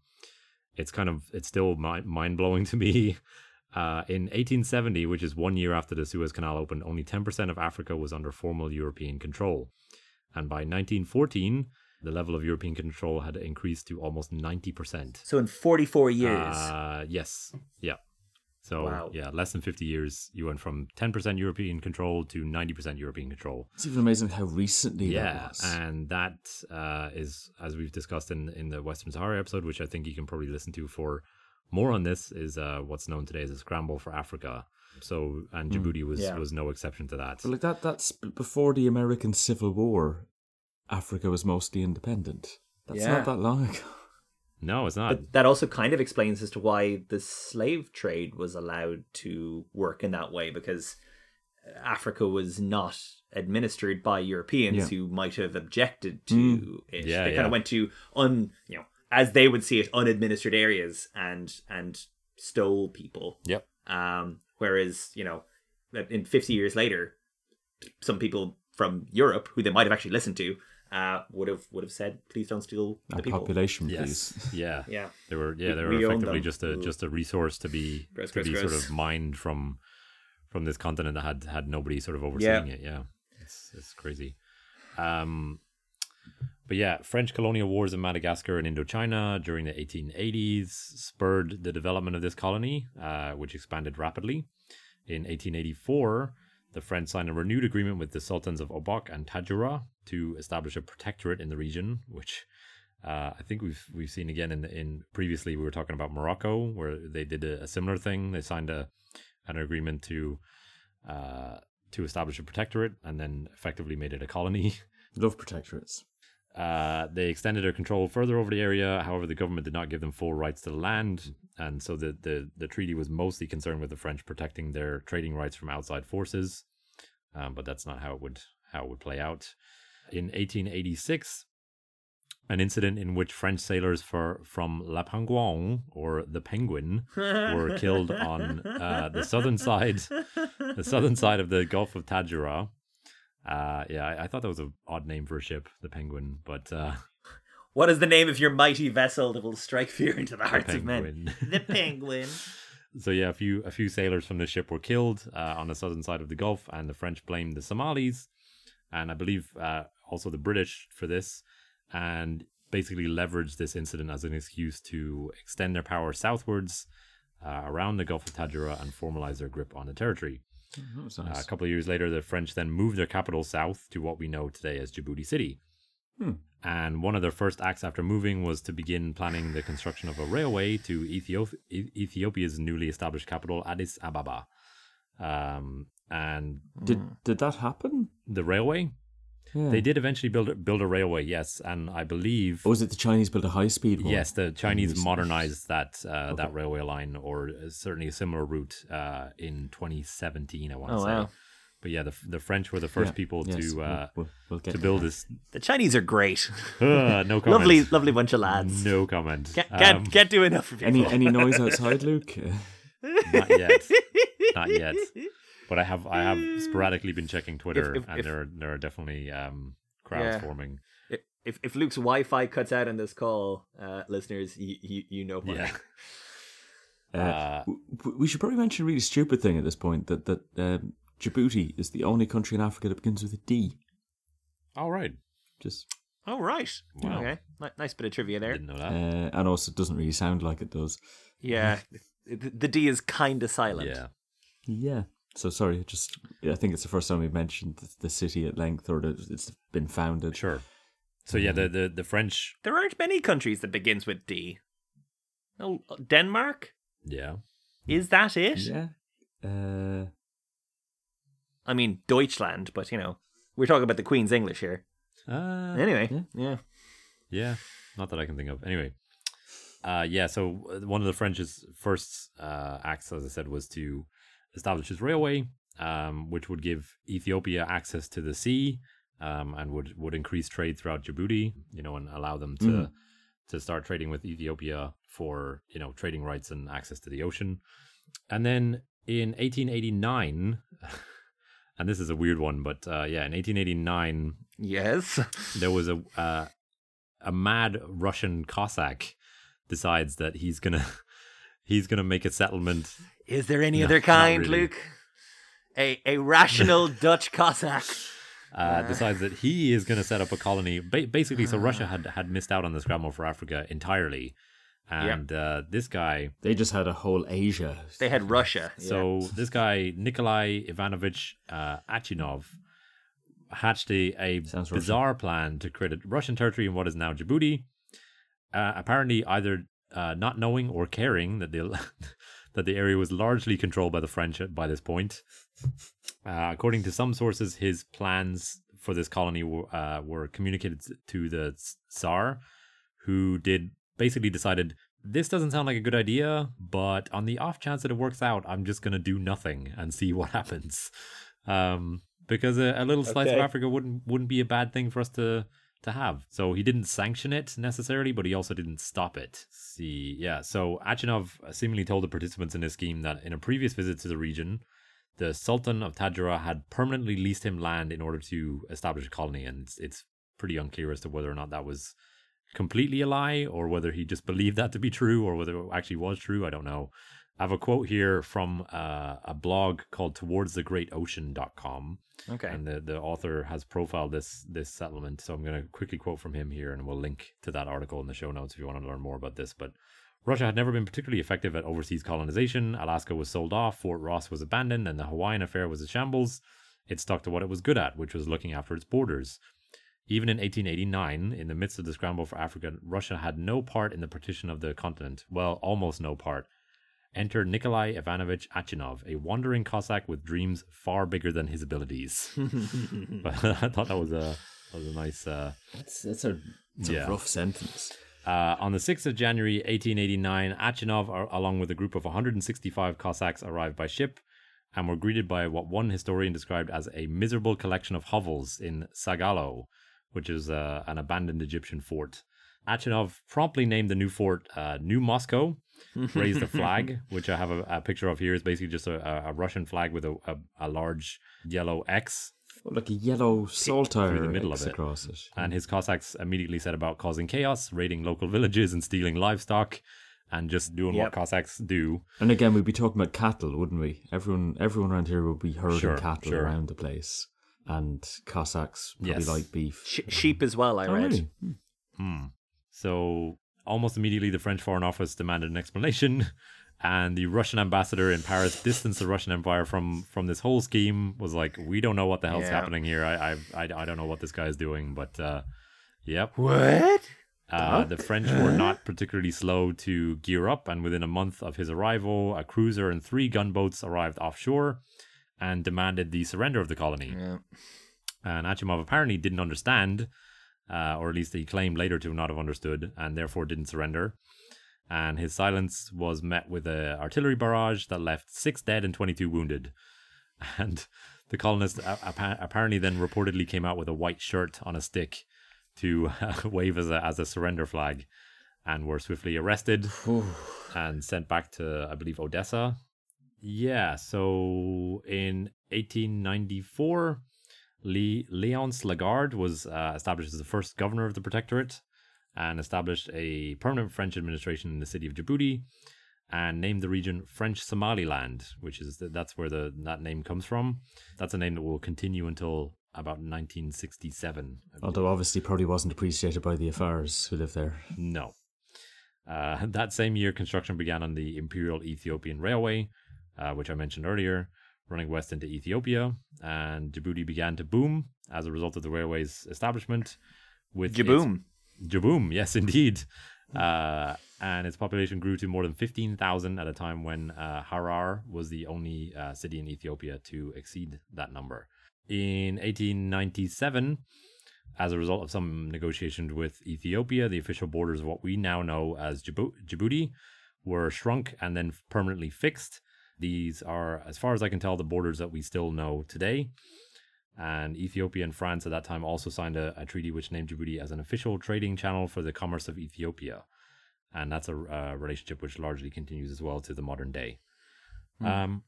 it's kind of it's still mind blowing to me. Uh, in 1870, which is one year after the Suez Canal opened, only 10% of Africa was under formal European control. And by 1914, the level of European control had increased to almost 90%. So in 44 years. Uh, yes. Yeah. So, Wow. yeah, less than 50 years, you went from 10% European control to 90% European control. It's even amazing how recently Yeah, that was. and that uh, is, as we've discussed in in the Western Sahara episode, which I think you can probably listen to for more on this, is uh, what's known today as a scramble for Africa. So, and Djibouti was yeah. was no exception to that. But like that, that's before the American Civil War. Africa was mostly independent. That's Yeah. not that long ago. No, it's not. But that also kind of explains as to why the slave trade was allowed to work in that way because Africa was not administered by Europeans Yeah. who might have objected to Mm. it. Yeah, they kind of went to un, you know, as they would see it, unadministered areas and and stole people. Yep. Um, whereas you know, in fifty years later, some people from Europe who they might have actually listened to uh, would have would have said, "Please don't steal the Our people." population, Yes. please. Yeah. Yeah. They were yeah, they We were own effectively just a just a resource to be Gross, to gross, be gross. sort of mined from from this continent that had had nobody sort of overseeing Yeah. it. Yeah. It's it's crazy. Um but yeah, French colonial wars in Madagascar and Indochina during the 1880s spurred the development of this colony, uh, which expanded rapidly. In 1884, the French signed a renewed agreement with the sultans of Obok and Tajura to establish a protectorate in the region, which uh, I think we've we've seen again in in previously we were talking about Morocco where they did a, a similar thing. They signed a an agreement to uh, to establish a protectorate and then effectively made it a colony. Love protectorates. Uh, they extended their control further over the area. However, the government did not give them full rights to the land, and so the, the, the treaty was mostly concerned with the French protecting their trading rights from outside forces. Um, but that's not how it would how it would play out. In 1886, an incident in which French sailors for from La Penguin or the Penguin were killed on uh, the southern side, the southern side of the Gulf of Tajura. Uh, yeah, I, I thought that was an odd name for a ship, the Penguin, but uh, What is the name of your mighty vessel that will strike fear into the the hearts of men? The penguin. so yeah, a few a few sailors from the ship were killed uh, on the southern side of the Gulf, and the French blamed the Somalis, and I believe uh, also the British for this, and basically leveraged this incident as an excuse to extend their power southwards uh, around the Gulf of Tadjoura and formalize their grip on the territory. Was Uh, a couple of years later, the French then moved their capital south to what we know today as Djibouti City. Hmm. And one of their first acts after moving was to begin planning the construction of a railway to Ethiop- Ethiopia's newly established capital, Addis Ababa. Um, and did did that happen? the railway, Yeah. they did eventually build a, build a railway, yes. And I believe, Or was it the Chinese built a high speed one? yes, the Chinese Yes. modernized that uh, that railway line, or certainly a similar route uh, in 2017. I want to Oh, say. wow. But yeah, the the French were the first Yeah, people yes, to we'll- uh, we'll, we'll get to to build that. this. The Chinese are great. Uh, no comment. lovely, lovely bunch of lads. No comment. Can't, can't, Um, can't do enough for. Any any noise outside, Luke? Uh, not yet. Not yet. But I have I have sporadically been checking Twitter, if- and if- there are there are definitely um, crowds Yeah. forming. If, if Luke's Wi-Fi cuts out on this call, uh, listeners, you, you, you know why. Yeah. Uh, Uh, w- w- we should probably mention a really stupid thing at this point that that um, Djibouti is the only country in Africa that begins with a D. All right. Just Oh, right. Wow. Okay. Ni- Nice bit of trivia there. Didn't know that. uh, and also it doesn't really sound like it does. Yeah. the, the D is kind of silent. yeah. Yeah. So sorry, just I think it's the first time we've mentioned the, the city at length or that it's been founded. Sure. So yeah, the, the the French. There aren't many countries that begins with D. Oh, Denmark? Yeah. Is that it? Yeah. Uh, I mean, Deutschland, but you know, we're talking about the Queen's English here. Uh, Anyway, yeah. yeah. Yeah, not that I can think of. Anyway, uh, yeah. So uh, one of the French's first uh, acts, as I said, was to establish his railway, um, which would give Ethiopia access to the sea, um, and would would increase trade throughout Djibouti. You know, and allow them to Mhm. to start trading with Ethiopia for you know trading rights and access to the ocean. And then in 1889. And this is a weird one, but uh, yeah, in 1889, Yes. there was a uh, a mad Russian Cossack decides that he's gonna he's gonna make a settlement. Is there any No, other kind, really. Luke? A a rational Dutch Cossack. Uh, decides that he is going to set up a colony. Ba- basically, so Russia had had missed out on the scramble for Africa entirely, and uh, this guy They just had a whole Asia. They had Russia. yeah. So this guy Nikolai Ivanovich uh, Achinov hatched a, a Sounds bizarre plan to create a Russian territory in what is now Djibouti. Uh, apparently, either uh, not knowing or caring that the that the area was largely controlled by the French at- by this point. Uh, according to some sources, his plans for this colony were, uh, were communicated to the Tsar, who did basically decided this doesn't sound like a good idea, but on the off chance that it works out, I'm just gonna do nothing and see what happens. Um, because a, a little slice of Africa wouldn't wouldn't be a bad thing for us to to have. So he didn't sanction it necessarily, but he also didn't stop it. See, yeah. So Achinov seemingly told the participants in his scheme that in a previous visit to the region, the Sultan of Tadjoura had permanently leased him land in order to establish a colony, and it's, it's pretty unclear as to whether or not that was completely a lie or whether he just believed that to be true or whether it actually was true. I don't know. I have a quote here from uh, a blog called towardsthegreatocean.com okay. and the, the author has profiled this this settlement so i'm going to quickly quote from him here and we'll link to that article in the show notes if you want to learn more about this but russia had never been particularly effective at overseas colonization alaska was sold off fort ross was abandoned and the hawaiian affair was a shambles it stuck to what it was good at which was looking after its borders even in 1889, in the midst of the scramble for Africa, Russia had no part in the partition of the continent. Well, almost no part. Enter Nikolai Ivanovich Achinov, a wandering Cossack with dreams far bigger than his abilities. I thought that was a that was a nice. Uh, That's, that's a, it's Yeah. a rough sentence. uh, on the 6th of January 1889, Achinov, along with a group of 165 Cossacks, arrived by ship and were greeted by what one historian described as a miserable collection of hovels in Sagalo, which is uh, an abandoned Egyptian fort. Achinov promptly named the new fort uh, New Moscow, raised the flag, which I have a, a picture of here. is basically just a, a- a Russian flag with a, a, a large yellow X Oh, like a yellow saltire through the middle of it. across it. and his Cossacks immediately set about causing chaos, raiding local villages and stealing livestock, and just doing what Cossacks do. And again, we'd be talking about cattle, wouldn't we? Everyone, everyone around here would be herding Sure, cattle sure. around the place, and Cossacks probably Yes. like beef. Sh- sheep as well, I Oh, read. really? Hmm. So almost immediately, the French Foreign Office demanded an explanation, and the Russian ambassador in Paris distanced the Russian Empire from from this whole scheme. Was like, we don't know what the hell's Yeah. happening here. I, I I I don't know what this guy is doing, but uh, yep. What? Uh, the French were not particularly slow to gear up, and within a month of his arrival, a cruiser and three gunboats arrived offshore and demanded the surrender of the colony. Yeah. And Achinov apparently didn't understand, uh, or at least he claimed later to not have understood, and therefore didn't surrender. And his silence was met with a artillery barrage that left six dead and 22 wounded. And the colonists apparently then reportedly came out with a white shirt on a stick to wave as a, as a surrender flag and were swiftly arrested and sent back to, I believe, Odessa. Yeah, so in 1894, Le- Leonce Lagarde was uh, established as the first governor of the protectorate and established a permanent French administration in the city of Djibouti and named the region French Somaliland, which is that's where the that name comes from. That's a name that will continue until about 1967. Although obviously probably wasn't appreciated by the Afars who live there. no. Uh, that same year, construction began on the Imperial Ethiopian Railway, uh, which I mentioned earlier, running west into Ethiopia, and Djibouti began to boom as a result of the railway's establishment. With its- Jaboom. Jaboom, yes, indeed. Uh, and its population grew to more than 15,000 at a time when uh, Harar was the only uh, city in Ethiopia to exceed that number. In 1897, as a result of some negotiations with Ethiopia, the official borders of what we now know as Djibouti were shrunk and then permanently fixed. These are, as far as I can tell, the borders that we still know today. And Ethiopia and France at that time also signed a, a treaty which named Djibouti as an official trading channel for the commerce of Ethiopia. And that's a, uh relationship which largely continues as well to the modern day. Um,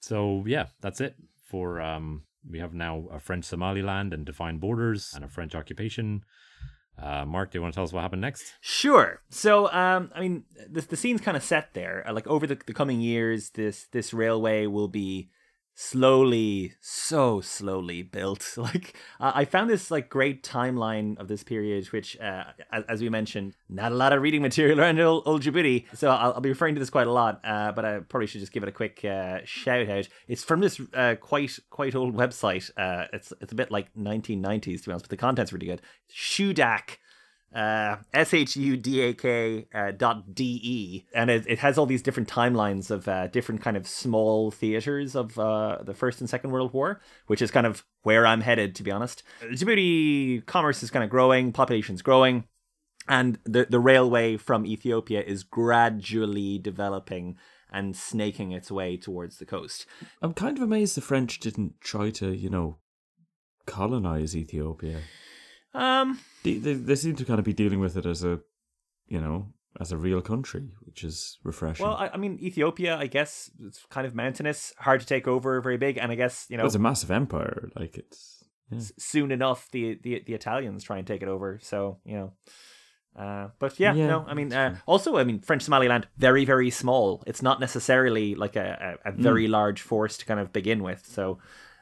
so, yeah, that's it for. Um, we have now a French Somaliland and defined borders and a French occupation. Uh, Mark, do you want to tell us what happened next? Sure. So, um, I mean, the the scene's kind of set there. Uh, like over the, the coming years, this this railway will be slowly, so slowly built. Like I found this like great timeline of this period, which, uh, as, as, we mentioned, not a lot of reading material around old, old Djibouti. So I'll, I'll, be referring to this quite a lot, uh, but I probably should just give it a quick uh, shout out. It's from this uh, quite quite old website. Uh, it's it's a bit like 1990s to be honest, but the content's really good. Shudak uh, S-H-U-D-A-K uh, dot D-E. And it, it has all these different timelines of uh, different kind of small theaters of uh, the First and Second World War, which is kind of where I'm headed, to be honest. Djibouti commerce is kind of growing, population's growing, and the, the railway from Ethiopia is gradually developing and snaking its way towards the coast. I'm kind of amazed the French didn't try to, you know, colonize Ethiopia. Um, they, they, they seem to kind of be dealing with it as a, you know, as a real country, which is refreshing. Well, I, I, mean, Ethiopia, I guess, it's kind of mountainous, hard to take over, very big, and I guess you know, it's a massive empire. Like it's yeah. soon enough, the, the the Italians try and take it over. So you know. Uh, but yeah, yeah, no, I mean, uh, also, I mean, French Somaliland, very, very small. It's not necessarily like a, a, a very mm. large force to kind of begin with. So,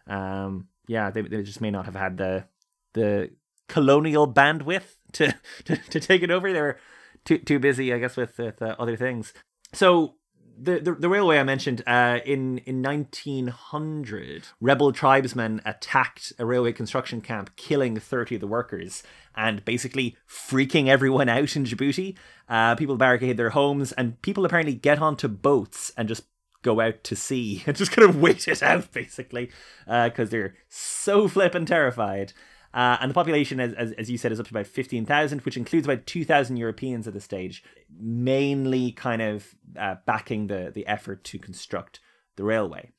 um, yeah, they, they just may not have had the the colonial bandwidth to, to, to take it over. They were too too busy, I guess, with, with uh, other things. So the, the, the railway I mentioned uh, in in 1900, rebel tribesmen attacked a railway construction camp, killing 30 of the workers and basically freaking everyone out in Djibouti. Uh, people barricade their homes, and people apparently get onto boats and just go out to sea and just kind of wait it out, basically, because uh, they're so flippin' terrified. Uh, and the population, as, as, as, you said, is up to about 15,000, which includes about 2,000 Europeans at this stage, mainly kind of uh, backing the, the effort to construct the railway.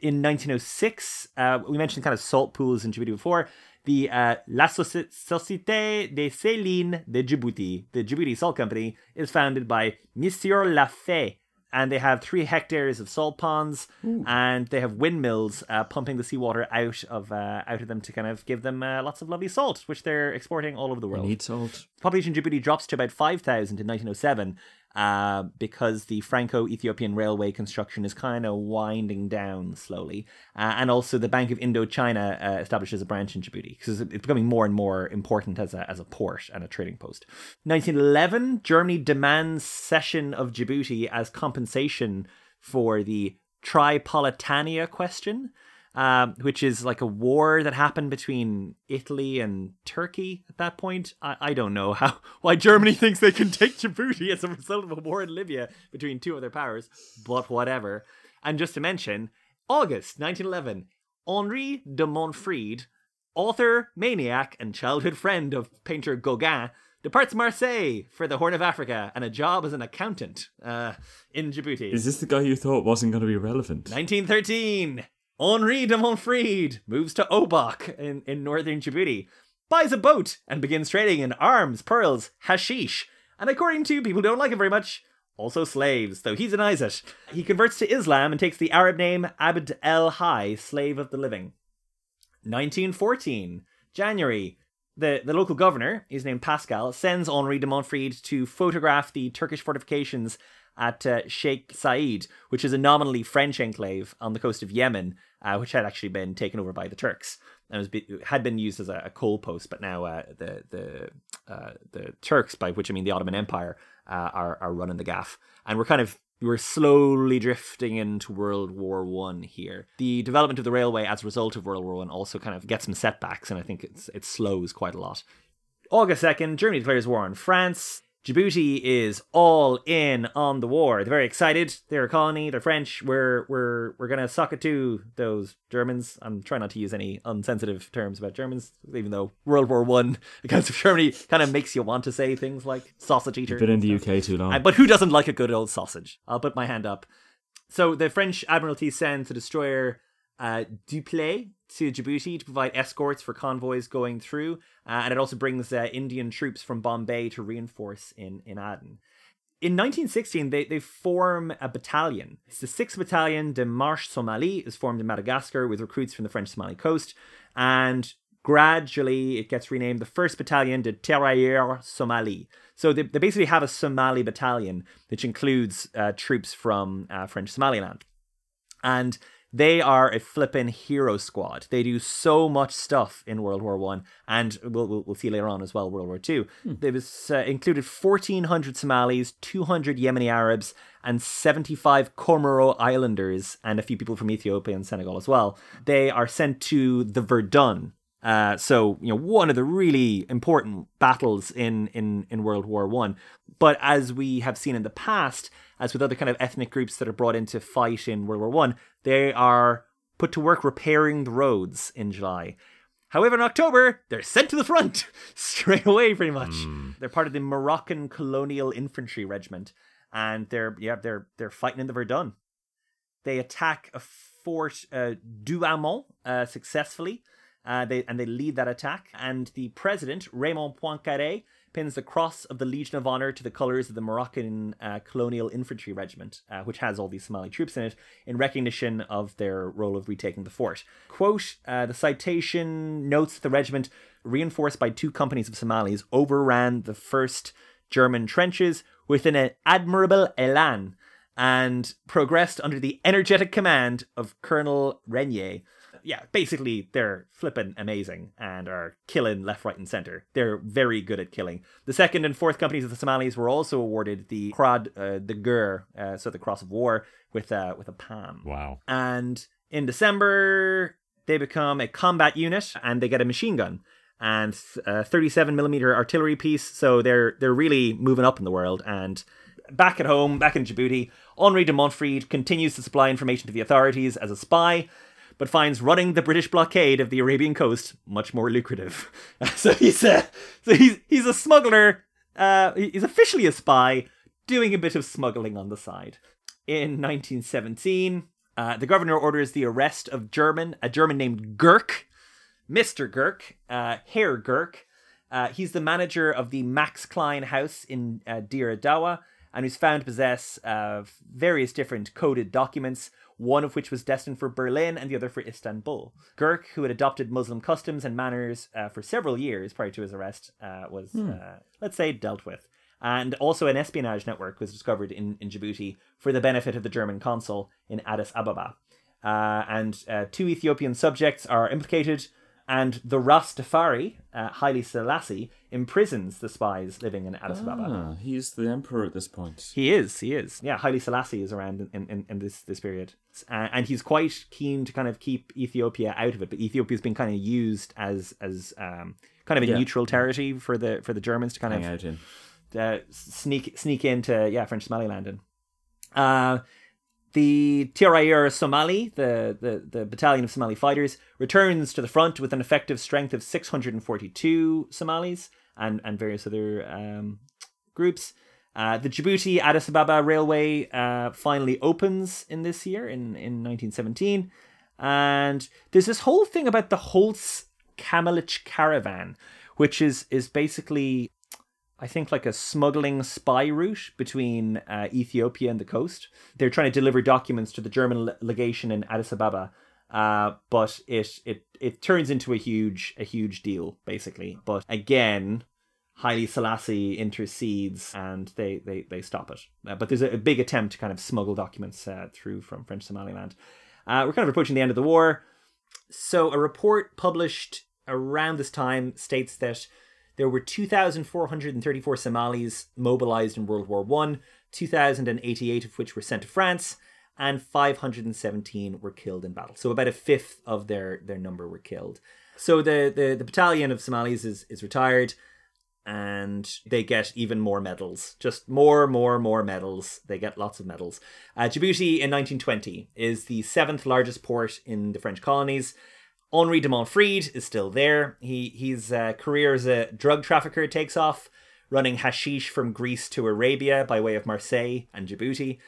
In 1906, uh, we mentioned kind of salt pools in Djibouti before. The uh, La Société des Salines de Djibouti, the Djibouti Salt Company, is founded by Monsieur Lafay, and they have three hectares of salt ponds, Ooh. and they have windmills uh, pumping the seawater out of uh, out of them to kind of give them uh, lots of lovely salt, which they're exporting all over the world. They need salt. Population Djibouti drops to about five thousand in 1907, uh, because the Franco-Ethiopian railway construction is kind of winding down slowly, uh, and also the Bank of Indochina uh, establishes a branch in Djibouti because it's becoming more and more important as a as a port and a trading post. 1911, Germany demands cession of Djibouti as compensation for the Tripolitania question um, which is like a war that happened between Italy and Turkey at that point. I, I don't know how why Germany thinks they can take Djibouti as a result of a war in Libya between two other powers, but whatever. And just to mention, August 1911, Henri de Monfreid, author, maniac, and childhood friend of painter Gauguin, departs Marseille for the Horn of Africa and a job as an accountant uh, in Djibouti. Is this the guy you thought wasn't going to be relevant? 1913. Henri de Monfreid moves to Obok in, in northern Djibouti, buys a boat, and begins trading in arms, pearls, hashish, and according to people who don't like it very much, also slaves, though he denies it. He converts to Islam and takes the Arab name Abd el Hay, slave of the living. 1914, January. The, the local governor, his name Pascal, sends Henri de Monfreid to photograph the Turkish fortifications at uh, Sheikh Said, which is a nominally French enclave on the coast of Yemen, uh, which had actually been taken over by the Turks and was be, had been used as a, a coal post, but now uh, the the uh, the Turks, by which I mean the Ottoman Empire, uh, are are running the gaff, and we're kind of we're slowly drifting into World War One here. The development of the railway as a result of World War One also kind of gets some setbacks, and I think it's it slows quite a lot. August 2nd, Germany declares war on France. Djibouti is all in on the war. They're very excited. They're a colony. They're French. We're we're we're gonna suck it to those Germans. I'm trying not to use any unsensitive terms about Germans, even though World War One against Germany kind of makes you want to say things like sausage eater. You've been in the UK too long. but who doesn't like a good old sausage? I'll put my hand up. So the French Admiralty sends a destroyer uh, Dupleix to Djibouti to provide escorts for convoys going through, uh, and it also brings uh, Indian troops from Bombay to reinforce in, in Aden. In 1916, they, they form a battalion. It's the 6th Battalion de Marche Somali is formed in Madagascar with recruits from the French Somali coast, and gradually it gets renamed the 1st Battalion de Tirailleurs Somali. So they, they basically have a Somali battalion, which includes uh, troops from uh, French Somaliland. And they are a flippin' hero squad. They do so much stuff in World War One, and we'll, we'll, we'll see later on as well. World War Two. Hmm. There was uh, included fourteen hundred Somalis, two hundred Yemeni Arabs, and seventy five Comoro Islanders, and a few people from Ethiopia and Senegal as well. They are sent to the Verdun, uh, so you know one of the really important battles in in in World War One. But as we have seen in the past, as with other kind of ethnic groups that are brought into fight in World War One, they are put to work repairing the roads in July. However, in October, they're sent to the front straight away, pretty much. Mm. They're part of the Moroccan Colonial Infantry Regiment, and they're yeah they're they're fighting in the Verdun. They attack a fort uh, Douaumont uh, successfully, uh, they and they lead that attack. And the president Raymond Poincaré pins the cross of the Legion of Honor to the colors of the Moroccan uh, Colonial Infantry Regiment, uh, which has all these Somali troops in it, in recognition of their role of retaking the fort. Quote uh, The citation notes that the regiment, reinforced by two companies of Somalis, overran the first German trenches with an admirable elan and progressed under the energetic command of Colonel Renier yeah, basically they're flipping amazing and are killing left, right, and center. They're very good at killing. The second and fourth companies of the Somalis were also awarded the Croix uh, de Guerre, uh, so the Cross of War, with uh, with a palm. Wow! And in December, they become a combat unit and they get a machine gun and a 37 millimeter artillery piece. So they're they're really moving up in the world and. Back at home, back in Djibouti, Henri de Monfreid continues to supply information to the authorities as a spy, but finds running the British blockade of the Arabian coast much more lucrative. so he's a so he's he's a smuggler. Uh, he's officially a spy, doing a bit of smuggling on the side. In 1917, uh, the governor orders the arrest of German a German named Gurk, Mister Gurk, uh, Herr Gurk. Uh, he's the manager of the Max Klein house in uh, Dawa, and who's found to possess uh, various different coded documents one of which was destined for Berlin and the other for Istanbul. Gurk, who had adopted Muslim customs and manners uh, for several years prior to his arrest, uh, was, hmm. uh, let's say, dealt with. And also an espionage network was discovered in, in Djibouti for the benefit of the German consul in Addis Ababa. Uh, and uh, two Ethiopian subjects are implicated and the Rastafari, uh, Haile Selassie, imprisons the spies living in Addis Ababa. Ah, he's the emperor at this point. He is, he is. Yeah, Haile Selassie is around in, in, in this, this period. Uh, and he's quite keen to kind of keep Ethiopia out of it, but Ethiopia's been kind of used as as um, kind of a yeah. neutral territory for the for the Germans to kind Hang of out in. Uh, sneak sneak into yeah French Somaliland and. Uh, the Tirailleurs Somali, the, the, the battalion of Somali fighters, returns to the front with an effective strength of 642 Somalis and, and various other um, groups. Uh, the Djibouti Addis Ababa Railway uh, finally opens in this year, in, in 1917. And there's this whole thing about the Holtz Kamelich caravan, which is, is basically I think like a smuggling spy route between uh, Ethiopia and the coast. They're trying to deliver documents to the German legation in Addis Ababa, uh, but it it it turns into a huge a huge deal basically. But again, Haile Selassie intercedes and they they they stop it. Uh, but there's a, a, big attempt to kind of smuggle documents uh, through from French Somaliland. Uh, we're kind of approaching the end of the war, so a report published around this time states that there were 2,434 Somalis mobilized in World War One, 2,088 of which were sent to France, and 517 were killed in battle. So about a fifth of their, their number were killed. So the, the, the battalion of Somalis is, is retired and they get even more medals. Just more, more, more medals. They get lots of medals. Uh, Djibouti in 1920 is the seventh largest port in the French colonies. Henri de Monfreid is still there. He his uh, career as a drug trafficker takes off, running hashish from Greece to Arabia by way of Marseille and Djibouti.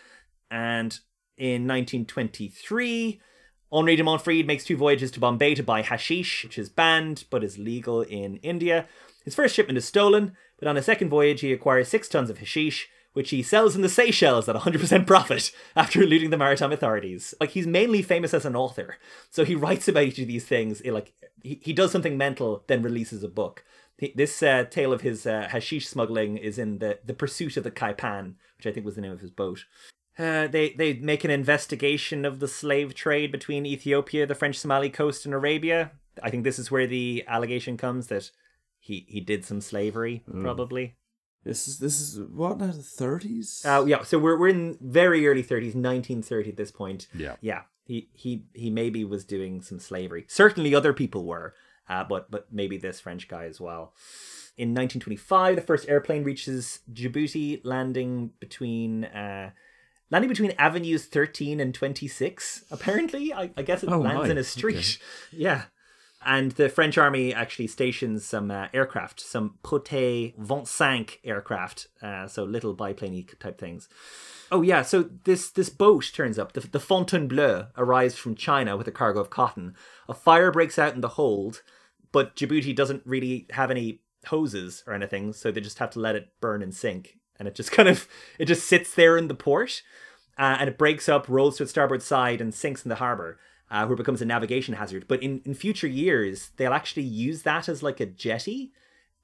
And in 1923, Henri de Monfreid makes two voyages to Bombay to buy hashish, which is banned but is legal in India. His first shipment is stolen, but on a second voyage he acquires six tons of hashish, which he sells in the Seychelles at 100% profit after eluding the maritime authorities. Like, he's mainly famous as an author. So he writes about each of these things in, like, he, he does something mental, then releases a book. He- This uh, tale of his uh, hashish smuggling is in the the pursuit of the Kaipan, which I think was the name of his boat. Uh, they they make an investigation of the slave trade between Ethiopia, the French Somali coast, and Arabia. I think this is where the allegation comes that he he did some slavery, probably. This is this is what now the thirties. Uh, yeah, so we're we're in very early thirties, nineteen thirty at this point. Yeah. yeah. He he he maybe was doing some slavery. Certainly, other people were, uh, but but maybe this French guy as well. In 1925, the first airplane reaches Djibouti, landing between uh, landing between avenues 13 and 26. Apparently, I, I guess it Oh, lands my. in a street. Yeah. And the French army actually stations some uh, aircraft, some Potez 25 aircraft, uh, so little biplane type things. Oh yeah, so this this boat turns up. The, the Fontainebleau arrives from China with a cargo of cotton. A fire breaks out in the hold, but Djibouti doesn't really have any hoses or anything, so they just have to let it burn and sink. And it just kind of it just sits there in the port, uh, and it breaks up, rolls to its starboard side, and sinks in the harbor, uh, where it becomes a navigation hazard. But in in future years, they'll actually use that as like a jetty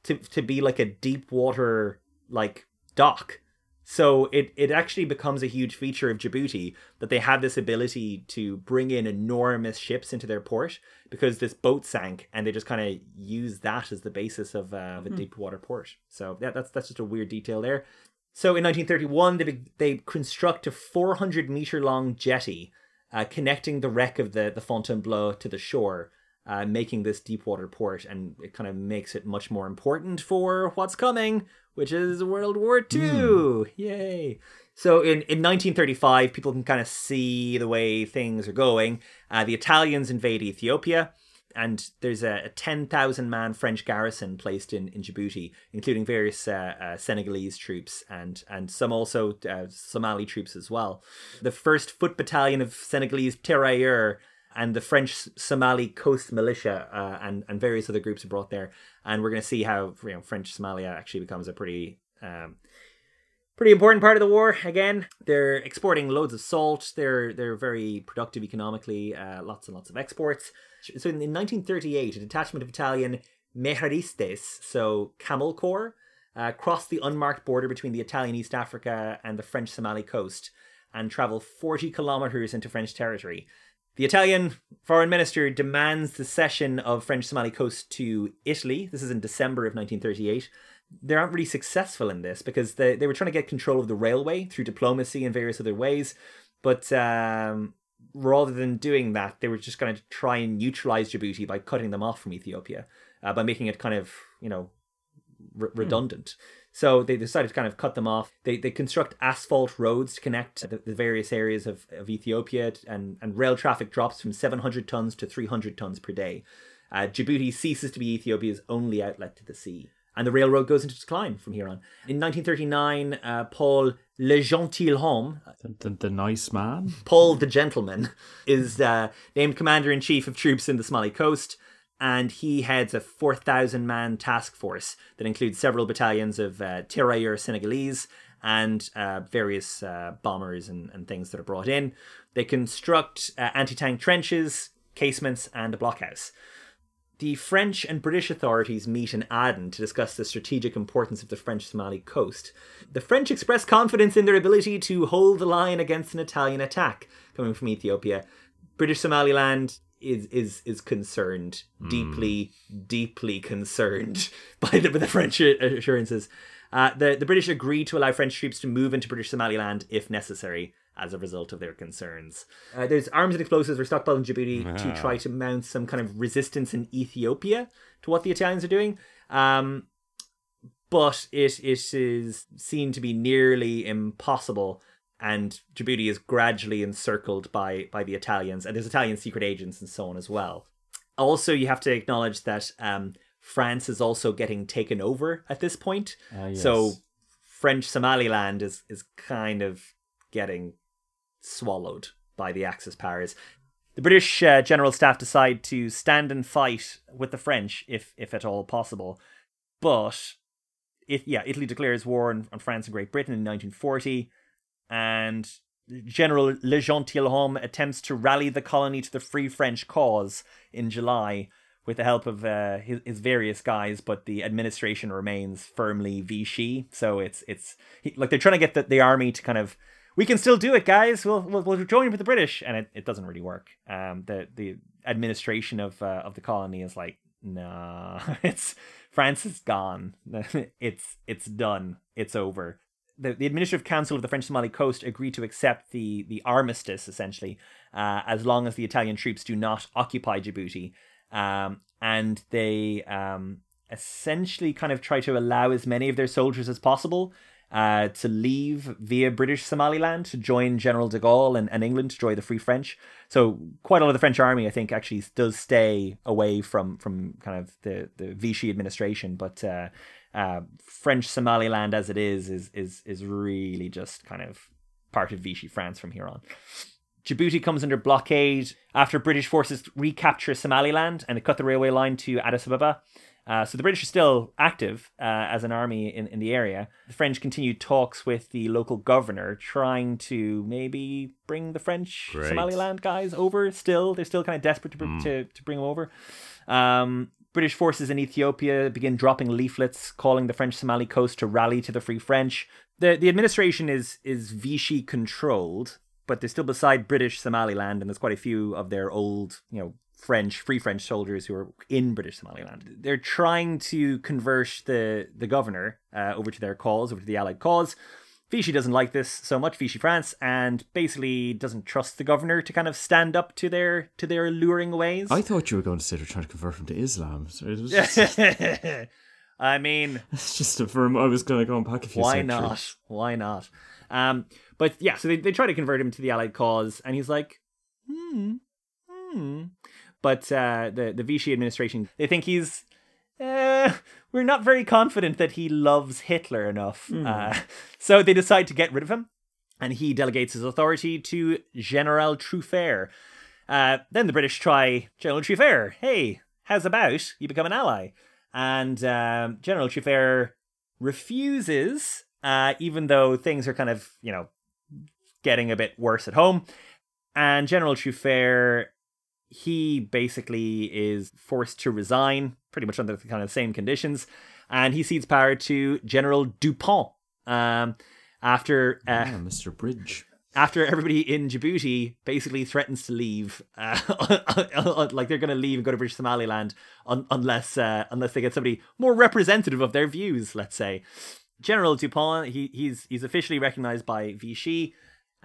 to to be like a deep water like dock. So it, it actually becomes a huge feature of Djibouti that they have this ability to bring in enormous ships into their port because this boat sank and they just kind of use that as the basis of, uh, of a deep water port. So yeah, that's that's just a weird detail there. So in 1931, they they construct a 400 meter long jetty uh, connecting the wreck of the the Fontainebleau to the shore, uh, making this deep water port, and it kind of makes it much more important for what's coming, which is World War II. Yay! So in, in 1935, people can kind of see the way things are going. Uh, the Italians invade Ethiopia, and there's a, a 10,000 man French garrison placed in, in Djibouti, including various uh, uh, Senegalese troops and, and some also uh, Somali troops as well. The 1st Foot Battalion of Senegalese Tirailleurs and the French Somali Coast Militia uh, and, and various other groups are brought there. And we're going to see how you know, French Somalia actually becomes a pretty. Um, pretty important part of the war. Again they're exporting loads of salt. They're they're very productive economically uh, lots and lots of exports. So in, in 1938 a detachment of italian meharistes so camel corps uh, crossed the unmarked border between the italian east africa and the french somali coast and travel 40 kilometers into french territory. The Italian foreign minister demands the cession of French Somali coast to Italy. This is in December of 1938 they aren't really successful in this because they, they were trying to get control of the railway through diplomacy and various other ways. But um, rather than doing that, they were just going to try and neutralize Djibouti by cutting them off from Ethiopia, uh, by making it kind of, you know, re- redundant. So they decided to kind of cut them off. They, they construct asphalt roads to connect the, the various areas of, of Ethiopia, and, and rail traffic drops from 700 tons to 300 tons per day. Uh, Djibouti ceases to be Ethiopia's only outlet to the sea and the railroad goes into decline from here on. In 1939, uh, Paul Le Gentilhomme, The, the, the nice man. Paul the Gentleman, is uh, named commander in chief of troops in the Somali coast, and he heads a 4,000 man task force that includes several battalions of uh, Tirailleurs Senegalese and uh, various uh, bombers and, and things that are brought in. They construct uh, anti tank trenches, casements, and a blockhouse. The French and British authorities meet in Aden to discuss the strategic importance of the French Somali coast. The French express confidence in their ability to hold the line against an Italian attack coming from Ethiopia. British Somaliland is is is concerned, deeply, deeply concerned by the, by the French assurances. Uh, the the British agreed to allow French troops to move into British Somaliland if necessary as a result of their concerns. Uh, there's arms and explosives were stockpiled in Djibouti to try to mount some kind of resistance in Ethiopia to what the Italians are doing. Um, but it it is seen to be nearly impossible, and Djibouti is gradually encircled by by the Italians, and there's Italian secret agents and so on as well. Also, you have to acknowledge that um, France is also getting taken over at this point. Ah, yes. So French Somaliland is is kind of getting swallowed by the Axis powers. The British uh, General Staff decide to stand and fight with the French if if at all possible, but it, yeah, Italy declares war on, on France and Great Britain in 1940, and General Le Gentilhomme attempts to rally the colony to the Free French cause in July, with the help of uh, his, his various guys, but the administration remains firmly Vichy. So it's it's like they're trying to get the, the army to kind of we can still do it, guys. We'll we'll, we'll join with the British, and it, it doesn't really work. Um, the the administration of uh, of the colony is like, nah, it's France is gone. it's it's done. It's over. The, the administrative council of the French Somali coast agreed to accept the the armistice essentially, uh, as long as the Italian troops do not occupy Djibouti um, and they um, essentially kind of try to allow as many of their soldiers as possible uh, to leave via British Somaliland to join General de Gaulle and, and England to join the Free French. So quite a lot of the French army, I think, actually does stay away from from kind of the the Vichy administration, but. Uh, uh, French Somaliland, as it is, is is is really just kind of part of Vichy France from here on. Djibouti comes under blockade after British forces recapture Somaliland and they cut the railway line to Addis Ababa. Uh, so the British are still active uh, as an army in, in the area. The French continued talks with the local governor, trying to maybe bring the French Great. Somaliland guys over. Still, they're still kind of desperate to, br- to, to bring them over. Um, British forces in Ethiopia begin dropping leaflets calling the French Somali coast to rally to the Free French. The the administration is is Vichy controlled, but they're still beside British Somaliland, and there's quite a few of their old, you know, French, free French soldiers who are in British Somaliland. They're trying to convert the the governor uh, over to their cause, over to the Allied cause. Vichy doesn't like this so much, Vichy France, and basically doesn't trust the governor to kind of stand up to their to their alluring ways. I thought you were going to say they're trying to convert him to Islam. So it was just, I mean, it's just a firm. I was going to go and pack a few. why centuries. not? Why not? Um, but yeah, so they, they try to convert him to the Allied cause, and he's like, hmm, hmm. But uh, the the Vichy administration, they think he's. Uh, we're not very confident that he loves Hitler enough, uh, so they decide to get rid of him, and he delegates his authority to General Truffert. Uh, then the British try General Truffert. Hey, how's about you become an ally? And um, General Truffert refuses, uh, even though things are kind of, you know, getting a bit worse at home. And General Truffert, he basically is forced to resign, pretty much under the kind of same conditions. And he cedes power to General Dupont. Um, after uh, Yeah, Mr. Bridge. after everybody in Djibouti basically threatens to leave, uh, like they're going to leave and go to British Somaliland un- unless uh, unless they get somebody more representative of their views. Let's say General Dupont, he he's he's officially recognized by Vichy,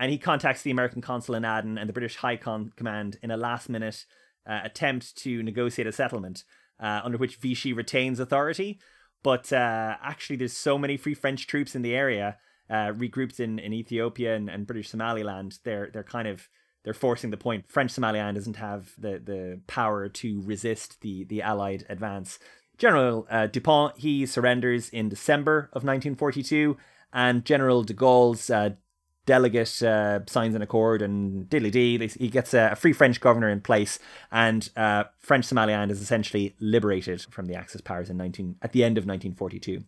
and he contacts the American consul in Aden and the British High Con- Command in a last minute uh, attempt to negotiate a settlement uh, under which Vichy retains authority. But uh, actually, there's so many Free French troops in the area uh, regrouped in, in Ethiopia and, and British Somaliland. They're they're kind of they're forcing the point. French Somaliland doesn't have the, the power to resist the the Allied advance. General uh, Dupont he surrenders in December of 1942, and General de Gaulle's uh, delegate uh, signs an accord, and diddly dee, he gets a, free French governor in place, and uh, French Somaliland is essentially liberated from the Axis powers in 19 at the end of 1942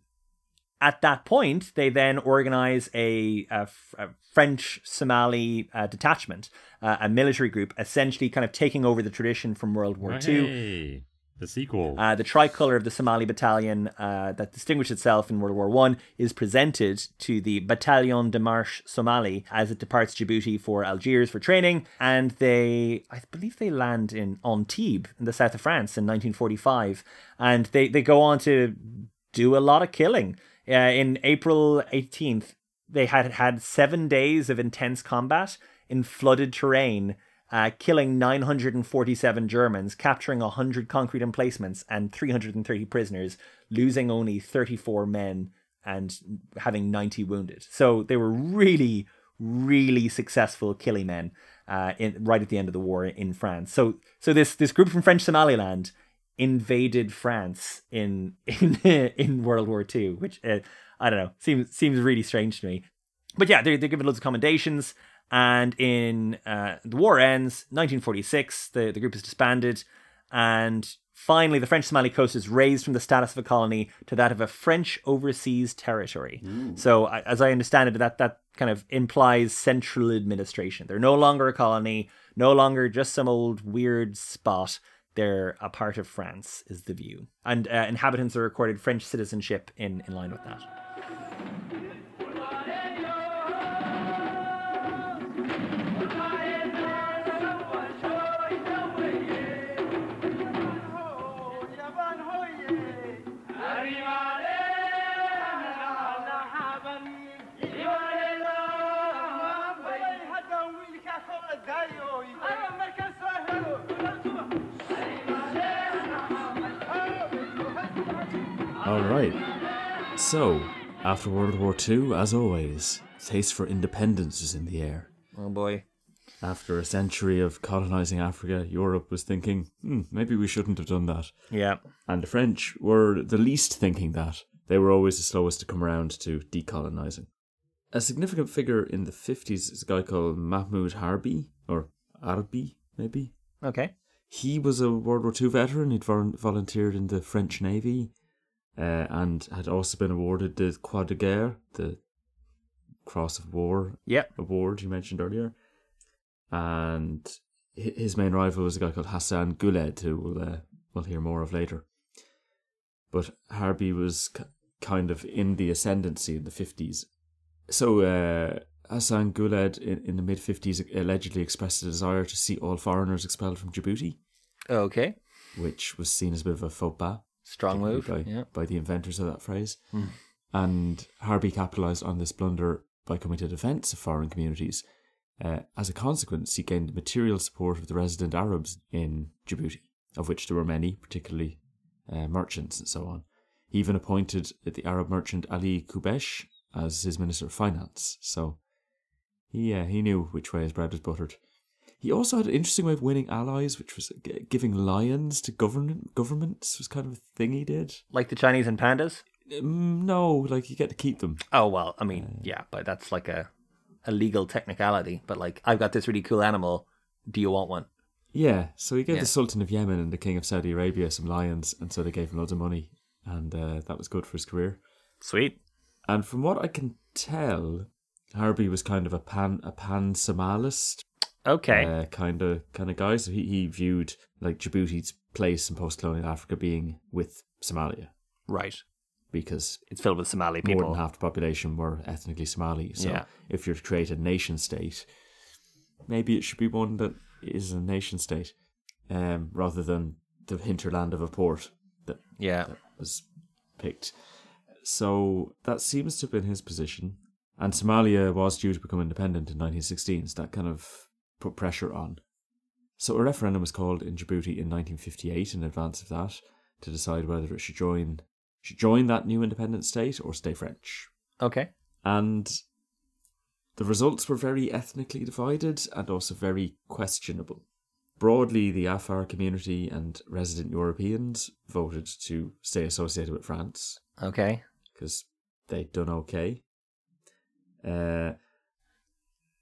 at that point, they then organize a, a, a French Somali uh, detachment, uh, a military group, essentially kind of taking over the tradition from World War II. The sequel. Uh, the tricolor of the Somali battalion uh, that distinguished itself in World War One is presented to the Bataillon de Marche Somali as it departs Djibouti for Algiers for training, and they, I believe, they land in Antibes in the south of France in 1945, and they they go on to do a lot of killing. Uh, in April 18th, they had had seven days of intense combat in flooded terrain, uh, killing 947 Germans, capturing 100 concrete emplacements and 330 prisoners, losing only 34 men and having 90 wounded. So they were really, really successful killing men uh, in, right at the end of the war in France. So, so this this group from French Somaliland invaded France in in in World War II, which uh, I don't know seems seems really strange to me. But yeah, they're they're given loads of commendations, and in uh, the war ends, 1946, the the group is disbanded, and finally the French Somali coast is raised from the status of a colony to that of a French overseas territory. So as I understand it, that that kind of implies central administration. They're no longer a colony, no longer just some old weird spot they're a part of France, is the view. And uh, inhabitants are recorded French citizenship in, in line with that. All right. So, after World War II, as always, taste for independence was in the air. Oh boy. After a century of colonizing Africa, Europe was thinking, hmm, maybe we shouldn't have done that. Yeah. And the French were the least thinking that. They were always the slowest to come around to decolonizing. A significant figure in the 50s is a guy called Mahmoud Harbi, or Arbi, maybe. Okay. He was a World War II veteran. He'd volunteered in the French Navy uh, and had also been awarded the Croix de Guerre, the Cross of War Yep. award you mentioned earlier. And his main rival was a guy called Hassan Guled, who we'll, uh, we'll hear more of later. But Harbi was k- kind of in the ascendancy in the 50s. So uh, Hassan Guled in, in the mid 50s allegedly expressed a desire to see all foreigners expelled from Djibouti, Okay. which was seen as a bit of a faux pas Strong move. by, Yeah. by the inventors of that phrase. And Harbi capitalised on this blunder by coming to defence of foreign communities. Uh, as a consequence, he gained the material support of the resident Arabs in Djibouti, of which there were many, particularly uh, merchants and so on. He even appointed the Arab merchant Ali Kubesh as his Minister of Finance. So he, uh, he knew which way his bread was buttered. He also had an interesting way of winning allies, which was giving lions to government governments was kind of a thing he did. Like the Chinese and pandas? Um, no, like you get to keep them. Oh, well, I mean, yeah, but that's like a, a legal technicality. But like, I've got this really cool animal. Do you want one? Yeah, so he gave Yeah. the Sultan of Yemen and the King of Saudi Arabia some lions, and so they gave him loads of money, and uh, that was good for his career. Sweet. And from what I can tell, Harbi was kind of a pan a pan Somalist Okay. kind of kind of guy. So he, he viewed like Djibouti's place in post colonial Africa being with Somalia right. because It's filled with Somali people. more than half the population were ethnically Somali. So Yeah. if you're to create a nation state, maybe it should be one that is a nation state, um, rather than the hinterland of a port that Yeah. was picked. So that seems to have been his position. And Somalia was due to become independent in 1916, so that kind of put pressure on. So a referendum was called in Djibouti in 1958 in advance of that to decide whether it should join should join that new independent state or stay French. Okay. And the results were very ethnically divided and also very questionable. Broadly, the Afar community and resident Europeans voted to stay associated with France Okay. because they'd done okay. Uh,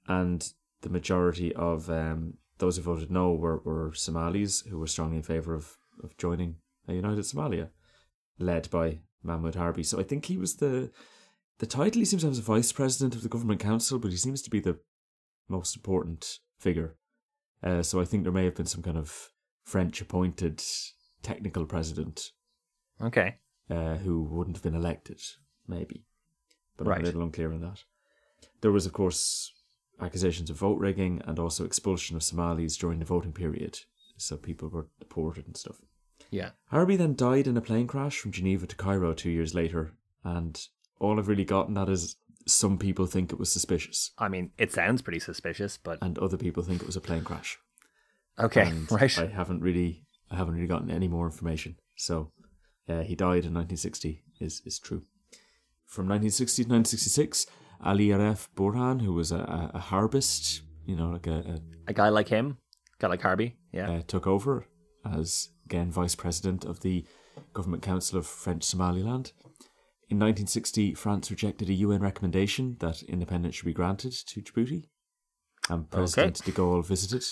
and the majority of um, those who voted no were, were Somalis who were strongly in favour of, of joining a united Somalia, led by Mahmoud Harbi. So I think he was the the title he seems to have as a vice president of the government council, but he seems to be the most important figure. Uh, so I think there may have been some kind of French appointed technical president Okay. uh, who wouldn't have been elected, maybe. But I'm a little unclear on that. There was, of course, accusations of vote rigging and also expulsion of Somalis during the voting period. So people were deported and stuff. Yeah. Harbi then died in a plane crash from Geneva to Cairo two years later. And all I've really gotten that is some people think it was suspicious, I mean, it sounds pretty suspicious, but and other people think it was a plane crash. okay. and right. I haven't really, I haven't really gotten any more information. So, uh, he died in 1960 is is true. From 1960 to 1966, Ali Aref Burhan, who was a, a, a harbist, you know, like a, a guy like him, guy like Harbi. Yeah. uh, took over as again vice president of the Government Council of French Somaliland. In 1960, France rejected a UN recommendation that independence should be granted to Djibouti, and President de Gaulle visited.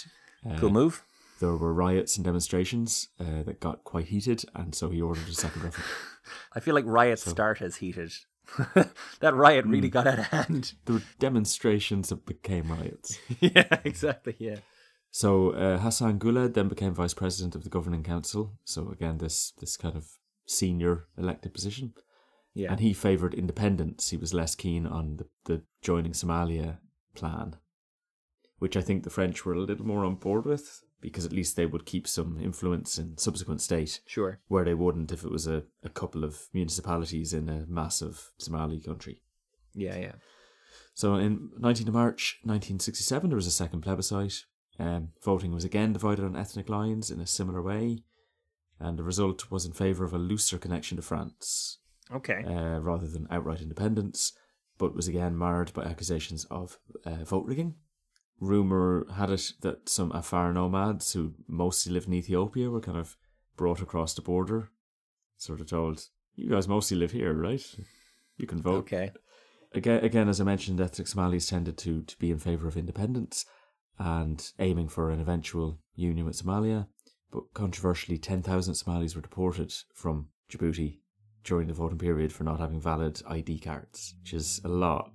Uh, cool move. there were riots and demonstrations uh, that got quite heated, and so he ordered a second referendum. I feel like riots start as heated. that riot really got out of hand. there were demonstrations that became riots. yeah, exactly. Yeah. So uh, Hassan Guled then became vice president of the governing council. So again, this this kind of senior elected position, Yeah. and he favoured independence. He was less keen on the, the joining Somalia plan, which I think the French were a little more on board with because at least they would keep some influence in subsequent state Sure. where they wouldn't if it was a, a couple of municipalities in a massive Somali country. Yeah, yeah. So in 19th of March 1967, there was a second plebiscite. Um, voting was again divided on ethnic lines in a similar way, and the result was in favour of a looser connection to France Okay. uh, rather than outright independence, but was again marred by accusations of uh, vote rigging. Rumour had it that some Afar nomads who mostly lived in Ethiopia were kind of brought across the border, sort of told, You guys mostly live here, right? You can vote okay. again, again, as I mentioned, ethnic Somalis tended to, to be in favour of independence and aiming for an eventual union with Somalia. But controversially, 10,000 Somalis were deported from Djibouti during the voting period for not having valid ID cards, which is a lot,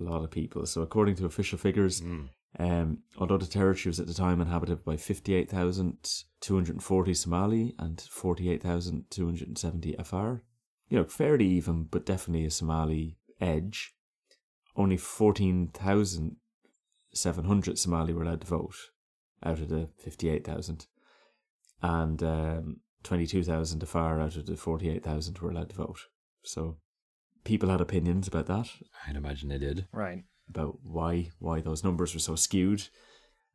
a lot of people. So, according to official figures, hmm. Um, although the territory was at the time inhabited by 58,240 Somali and 48,270 Afar, you know, fairly even, but definitely a Somali edge. Only 14,700 Somali were allowed to vote out of the 58,000. And um, 22,000 Afar out of the 48,000 were allowed to vote. So people had opinions about that, I'd imagine they did. Right. About why why those numbers were so skewed.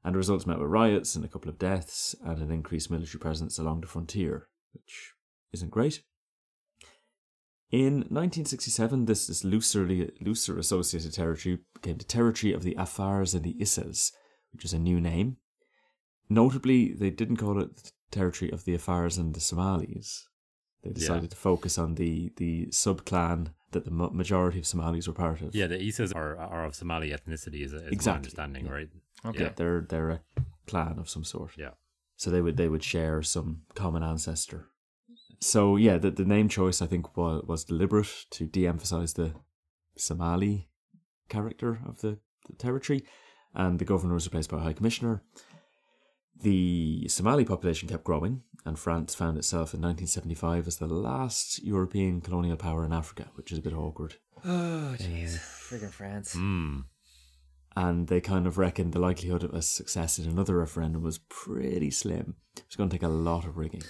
And the results met with riots and a couple of deaths and an increased military presence along the frontier, which isn't great. In 1967, this, this looserly, looser associated territory became the territory of the Afars and the Issas, which is a new name. Notably, they didn't call it the territory of the Afars and the Somalis. They decided to focus on the, the sub clan that the majority of Somalis were part of. Yeah, the Isas are, are of Somali ethnicity, is, is Exactly, my understanding, yeah. right? Okay. Yeah, they're they're a clan of some sort. Yeah. So they would they would share some common ancestor. So yeah, the the name choice I think was, was deliberate to de-emphasize the Somali character of the, the territory, and the governor was replaced by a high commissioner. The Somali population kept growing, and France found itself in 1975 as the last European colonial power in Africa, which is a bit awkward. Oh, jeez. Friggin' France. Hmm. and they kind of reckoned the likelihood of a success in another referendum was pretty slim. It was going to take a lot of rigging.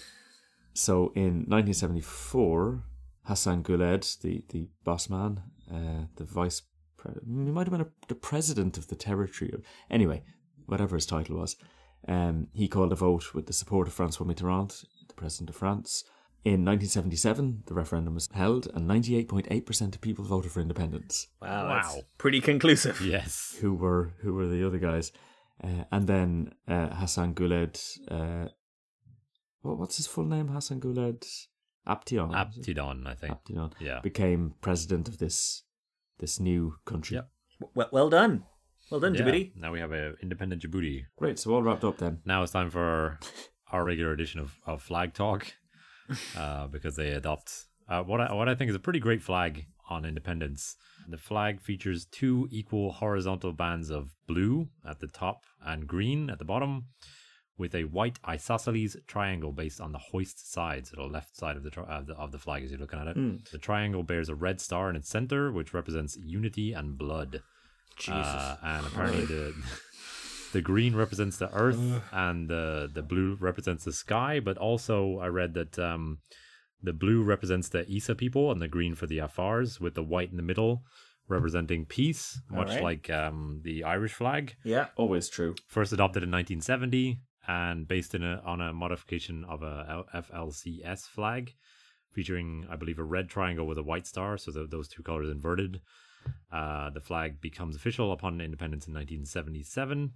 So in 1974, Hassan Guled, the, the boss man, uh, the vice president, he might have been a, the president of the territory. Anyway, whatever his title was, um, he called a vote with the support of Francois Mitterrand, the president of France. In 1977, the referendum was held, and 98.8% of people voted for independence Wow. Wow. Pretty conclusive. Yes. who were who were the other guys, uh, and then uh, Hassan Guled. Uh, what, what's his full name? Hassan Guled Aption. Aptidon, I think. Aption Yeah. became president of this this new country. Yep. Well, well done. Well done, Yeah. Djibouti. Now we have a independent Djibouti. Great. So all wrapped up then. Now it's time for our regular edition of, of Flag Talk uh, because they adopt uh, what I, what I think is a pretty great flag on independence. The flag features two equal horizontal bands of blue at the top and green at the bottom, with a white isosceles triangle based on the hoist side, so the left side of the, tri- of the of the flag as you're looking at it. The triangle bears a red star in its center, which represents unity and blood. Uh, and apparently the the green represents the earth and the the blue represents the sky. But also I read that um, the blue represents the Isa people and the green for the Afars, with the white in the middle representing peace, much Alright. like um, the Irish flag. Yeah. Always true. First adopted in 1970 and based in a, on a modification of a FLCS flag, featuring, I believe, a red triangle with a white star, so tho- those two colors inverted. Uh, the flag becomes official upon independence in 1977.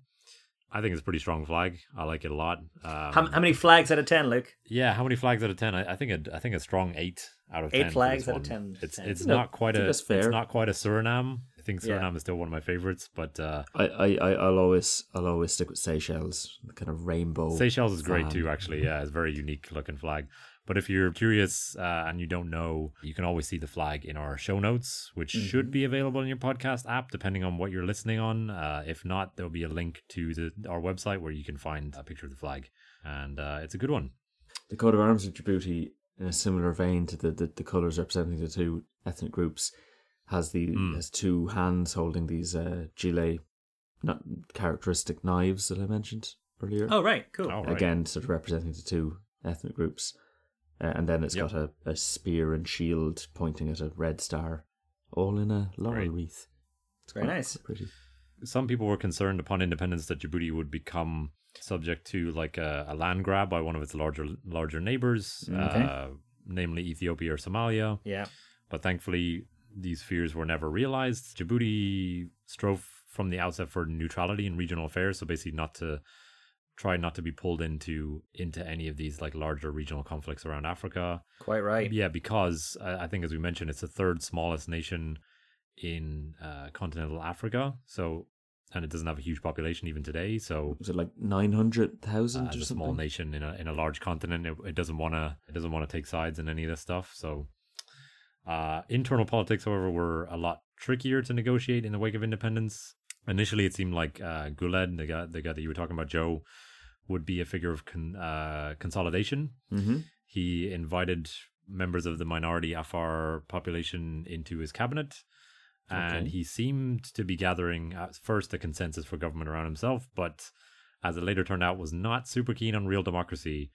I think it's a pretty strong flag. I like it a lot. Um, How, how many flags out of 10, Luke? yeah, how many flags out of ten? I, I think a, I think a strong eight out of Eight 10 flags this out of 10. It's 10. it's No, not quite a that's it's not quite a Suriname. I think Yeah. Suriname is still one of my favorites, but uh, I, I, I I'll always I'll always stick with Seychelles, the kind of rainbow. Seychelles is great fan. too. Actually, yeah, it's a very unique looking flag. But if you're curious uh, and you don't know, you can always see the flag in our show notes, which should be available in your podcast app, depending on what you're listening on. Uh, if not, there'll be a link to the, our website where you can find a picture of the flag. And uh, it's a good one. The coat of arms of Djibouti, in a similar vein to the, the, the colours representing the two ethnic groups, has the has two hands holding these uh, gilet, not characteristic knives that I mentioned earlier. Oh, right. Cool. All right. Again, sort of representing the two ethnic groups. Uh, and then it's Yep. got a, a spear and shield pointing at a red star, all in a laurel wreath. It's Very quite nice. Pretty. some people were concerned upon independence that Djibouti would become subject to like a, a land grab by one of its larger larger neighbors, Okay. uh, namely Ethiopia or Somalia. Yeah. But thankfully, these fears were never realized. Djibouti strove from the outset for neutrality in regional affairs, so basically not to try not to be pulled into into any of these like larger regional conflicts around Africa. Quite right. Yeah, because I, I think as we mentioned, it's the third smallest nation in uh, continental Africa. So, and it doesn't have a huge population even today. So, Was it like 900,000 uh, as a something? small nation in a in a large continent, it, it doesn't want to it doesn't want to take sides in any of this stuff. So, uh, internal politics, however, were a lot trickier to negotiate in the wake of independence. Initially, it seemed like uh, Guled, the guy the guy that you were talking about, Joe, would be a figure of con- uh, consolidation. Mm-hmm. He invited members of the minority Afar population into his cabinet, and Okay. he seemed to be gathering at first a consensus for government around himself, but as it later turned out, was not super keen on real democracy.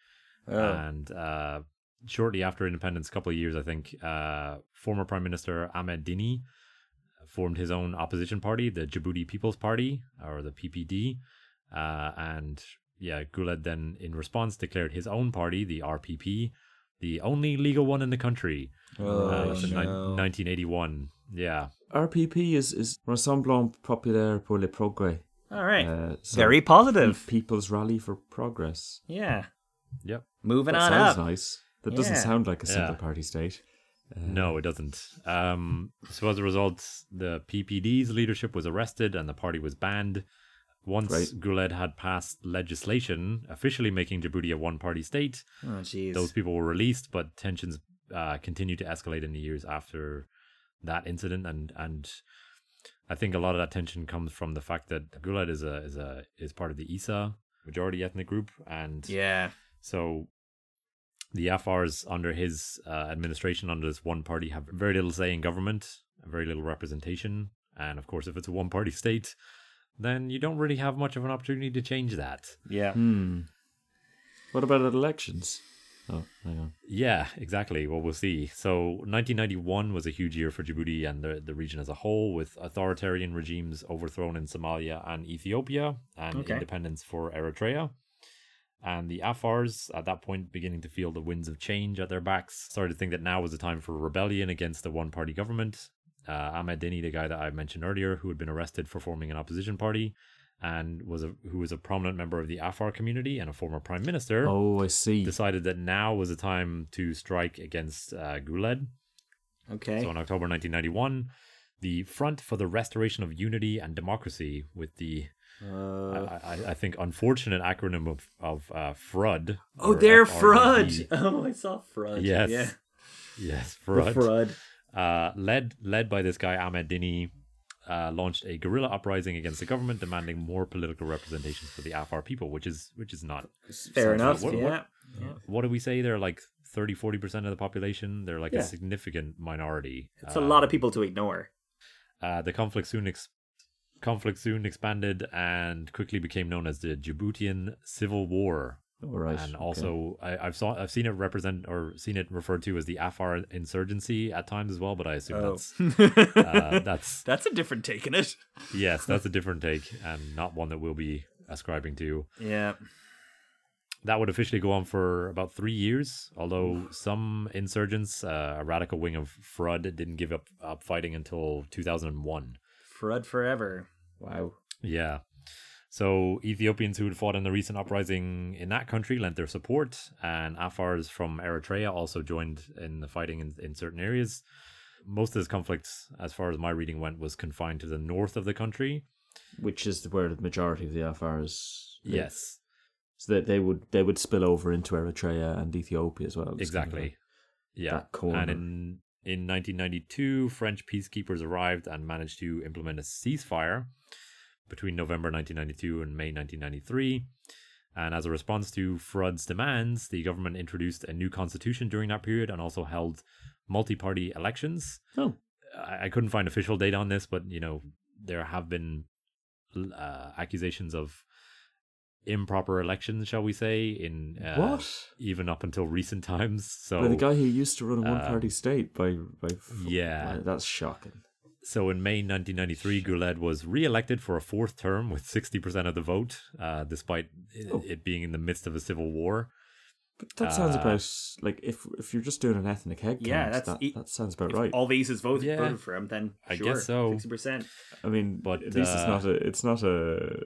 Oh. And uh, shortly after independence, a couple of years, I think, uh, former Prime Minister Ahmed Dini formed his own opposition party, the Djibouti People's Party, or the PPD. Uh, and yeah, Guled then, in response, declared his own party, the RPP, the only legal one in the country. Oh, uh, that's ni- no. 1981. Yeah. RPP is, is Rassemblement Populaire pour le Progrès. All right. Uh, so Very positive. People's Rally for Progress. Yeah. Yep. Moving That on sounds up. nice. That doesn't sound like a single Yeah. party state. No, it doesn't. Um, so as a result, the PPD's leadership was arrested and the party was banned. Once Right. Guled had passed legislation officially making Djibouti a one-party state, Oh, those people were released, but tensions uh, continued to escalate in the years after that incident, and and I think a lot of that tension comes from the fact that Guled is a is a is part of the Isa majority ethnic group, and Yeah. so the Afars under his uh, administration, under this one party, have very little say in government, very little representation. And of course, if it's a one party state, then you don't really have much of an opportunity to change that. Yeah. Hmm. What about at elections? Oh, hang on. Yeah, exactly. Well, we'll see. So, 1991 was a huge year for Djibouti and the, the region as a whole, with authoritarian regimes overthrown in Somalia and Ethiopia, and Okay. independence for Eritrea. And the Afars, at that point, beginning to feel the winds of change at their backs, started to think that now was the time for rebellion against the one party government. Uh, Ahmed Dini, the guy that I mentioned earlier, who had been arrested for forming an opposition party, and was a who was a prominent member of the Afar community and a former prime minister Oh, I see. decided that now was the time to strike against uh, Guled. Okay. So in October 1991, the Front for the Restoration of Unity and Democracy, with the Uh, I, I, I think unfortunate acronym of of uh, FRUD. oh, they're FRUD. Frud. Oh, I saw Frud. Yes, Yeah. yes, The FRUD. Uh, led led by this guy Ahmed Dini, uh, launched a guerrilla uprising against the government, demanding more political representation for the Afar people, which is which is not Fair enough. what- yeah. what- what do we say? They're like 30, 40% of the population. They're like Yeah. a significant minority. It's a lot of people to ignore. Uh, the conflict soon ex- conflict soon expanded and quickly became known as the Djiboutian Civil War. All right. and okay. also, I, I've saw I've seen it represent or seen it referred to as the Afar insurgency at times as well. But I assume Oh. that's uh, that's That's a different take in it. yes, that's a different take and not one that we'll be ascribing to. Yeah. That would officially go on for about three years, although some insurgents, uh, a radical wing of FRUD, didn't give up, up fighting until 2001. Frud forever. Wow. Yeah. So Ethiopians who had fought in the recent uprising in that country lent their support, and Afars from Eritrea also joined in the fighting in, in certain areas. Most of this conflict, as far as my reading went, was confined to the north of the country. Which is where the majority of the Afars live. Yes. So that they would they would spill over into Eritrea and Ethiopia as well. Just kind of Exactly. Yeah. And in in 1992, French peacekeepers arrived and managed to implement a ceasefire between November 1992 and May 1993. And as a response to Frud's demands, the government introduced a new constitution during that period and also held multi-party elections. Oh. I, I couldn't find official data on this, but you know there have been uh, accusations of improper elections, shall we say, in uh, What? even up until recent times. So By the guy who used to run a one uh, party state by by Yeah. That's shocking. So in May 1993, Guled was re-elected for a fourth term with 60% of the vote, uh, despite it, Oh. it being in the midst of a civil war. But that sounds Uh, about like if if you're just doing an ethnic head count, Yeah, that's- that, e- that sounds about If right. all the Isas voted, Yeah. voted for him, then I sure, guess so. Sixty percent. I mean, But, at least it's uh, not a it's not a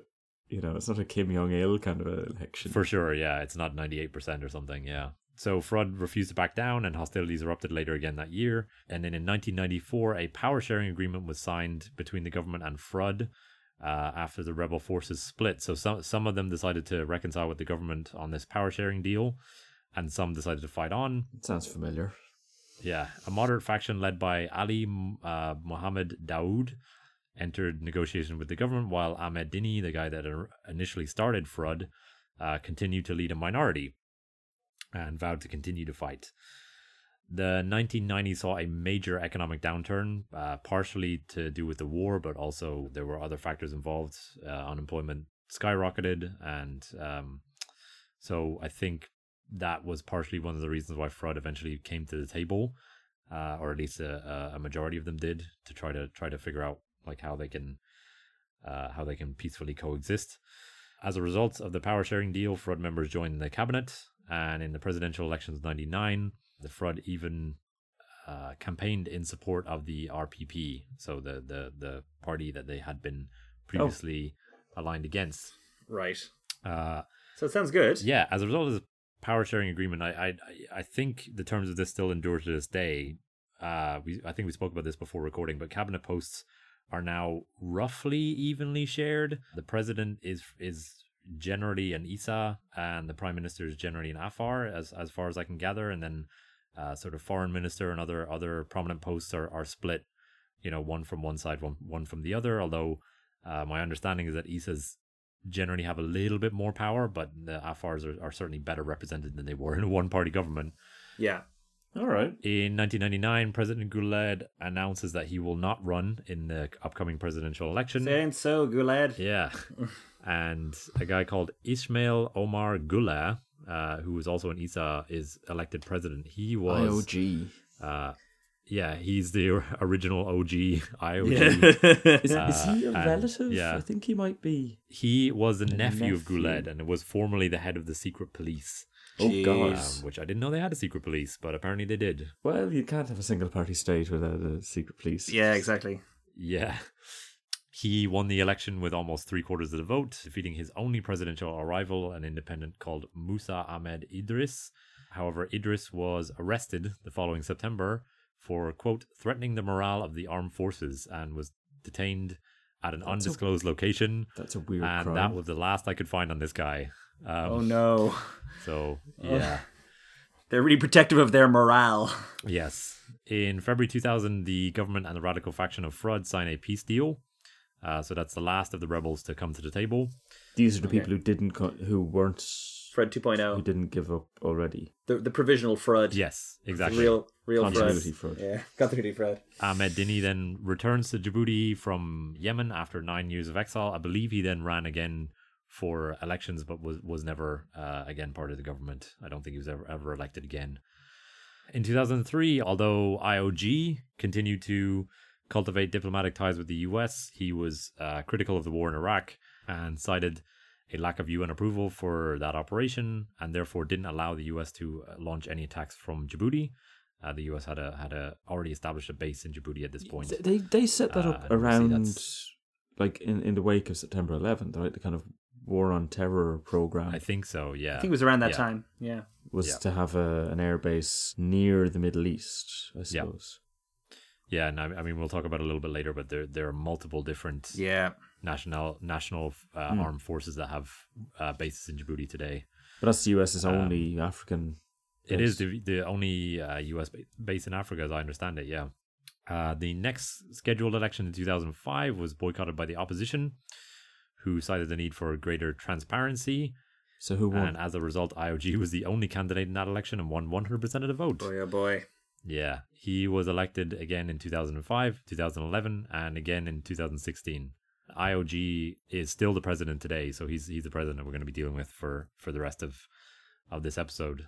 you know it's not a Kim Jong Il kind of election. For sure, yeah, it's not 98% or something, yeah. So Frud refused to back down, and hostilities erupted later again that year. And then in 1994, a power sharing agreement was signed between the government and Frud uh, after the rebel forces split. So some some of them decided to reconcile with the government on this power sharing deal, and some decided to fight on. It sounds familiar. Yeah, a moderate faction led by Ali uh, Mohammed Daoud entered negotiation with the government, while Ahmed Dini, the guy that er- initially started Frud, uh, continued to lead a minority and vowed to continue to fight. The 1990s saw a major economic downturn, uh, partially to do with the war, but also there were other factors involved. Uh, unemployment skyrocketed, and um, so I think that was partially one of the reasons why Frud eventually came to the table, uh, or at least a, a majority of them did, to try to try to figure out like how they can uh, how they can peacefully coexist. As a result of the power sharing deal, Frud members joined the cabinet, and in the presidential elections of '99, the Frud even uh, campaigned in support of the RPP, so the the the party that they had been previously aligned against. Right. Uh, So it sounds good. yeah, as a result of this power sharing agreement, I, I I think the terms of this still endure to this day. Uh, we I think we spoke about this before recording, but cabinet posts are now roughly evenly shared. The president is is generally an Isa, and the prime minister is generally an Afar, as as far as I can gather. And then, uh, sort of foreign minister and other other prominent posts are are split. You know, one from one side, one one from the other. Although, uh, my understanding is that Isas generally have a little bit more power, but the Afars are, are certainly better represented than they were in a one party government. Yeah. All right. In 1999, President Guled announces that he will not run in the upcoming presidential election. Saying so, Gulad. Yeah. and a guy called Ismail Omar Guelleh, uh, who was also an Isa, is elected president. He was. IOG. Uh, yeah, he's the original OG IOG. Is, Uh, is he a relative? yeah. I think he might be. He was the nephew, of nephew. Guled and was formerly the head of the secret police. Oh God. um, which I didn't know they had a secret police, but apparently they did. Well, you can't have a single party state without a secret police. Yeah, exactly. Yeah. He won the election with almost three quarters of the vote, defeating his only presidential rival, an independent called Musa Ahmed Idris. However, Idris was arrested the following September for, quote, threatening the morale of the armed forces and was detained at an That's a- undisclosed location. That's a weird And crime. that was the last I could find on this guy. Um, oh no. So, yeah. They're really protective of their morale. Yes. In February 2000, the government and the radical faction of Frud signed a peace deal. Uh, so that's the last of the rebels to come to the table. These are the people who didn't, co- who weren't, Fred 2.0. who didn't give up already. The, the provisional Frud. Yes, exactly. Real, real Continuity Frud. fraud. Yeah, continuity Fred. Ahmed Dini then returns to Djibouti from Yemen after nine years of exile. I believe he then ran again for elections, but was was never uh, again part of the government. I don't think he was ever ever elected again. In 2003, although IOG continued to cultivate diplomatic ties with the U.S., he was uh, critical of the war in Iraq and cited a lack of UN approval for that operation, and therefore didn't allow the U.S. to uh, launch any attacks from Djibouti. Uh, the U.S. had a had a already established a base in Djibouti at this point. They they set that Uh, up and around, like in, in the wake of September 11th, right? The kind of war on terror program I think so. Yeah, I think it was around that Yeah. time. Yeah. was yeah. to have a, an airbase near the Middle East, I suppose. Yeah, and I, I mean we'll talk about it a little bit later, but there there are multiple different Yeah. national national uh, Hmm. armed forces that have uh, bases in Djibouti today. But that's the US's only African. It base. is the the only uh, U.S. base in Africa, as I understand it. Yeah. Uh, the next scheduled election in 2005 was boycotted by the opposition, who cited the need for greater transparency. So who won? And as a result, IOG was the only candidate in that election and won 100% of the vote. Boy, oh boy. Yeah, he was elected again in 2005, 2011, and again in 2016. IOG is still the president today, so he's he's the president we're going to be dealing with for for the rest of of this episode.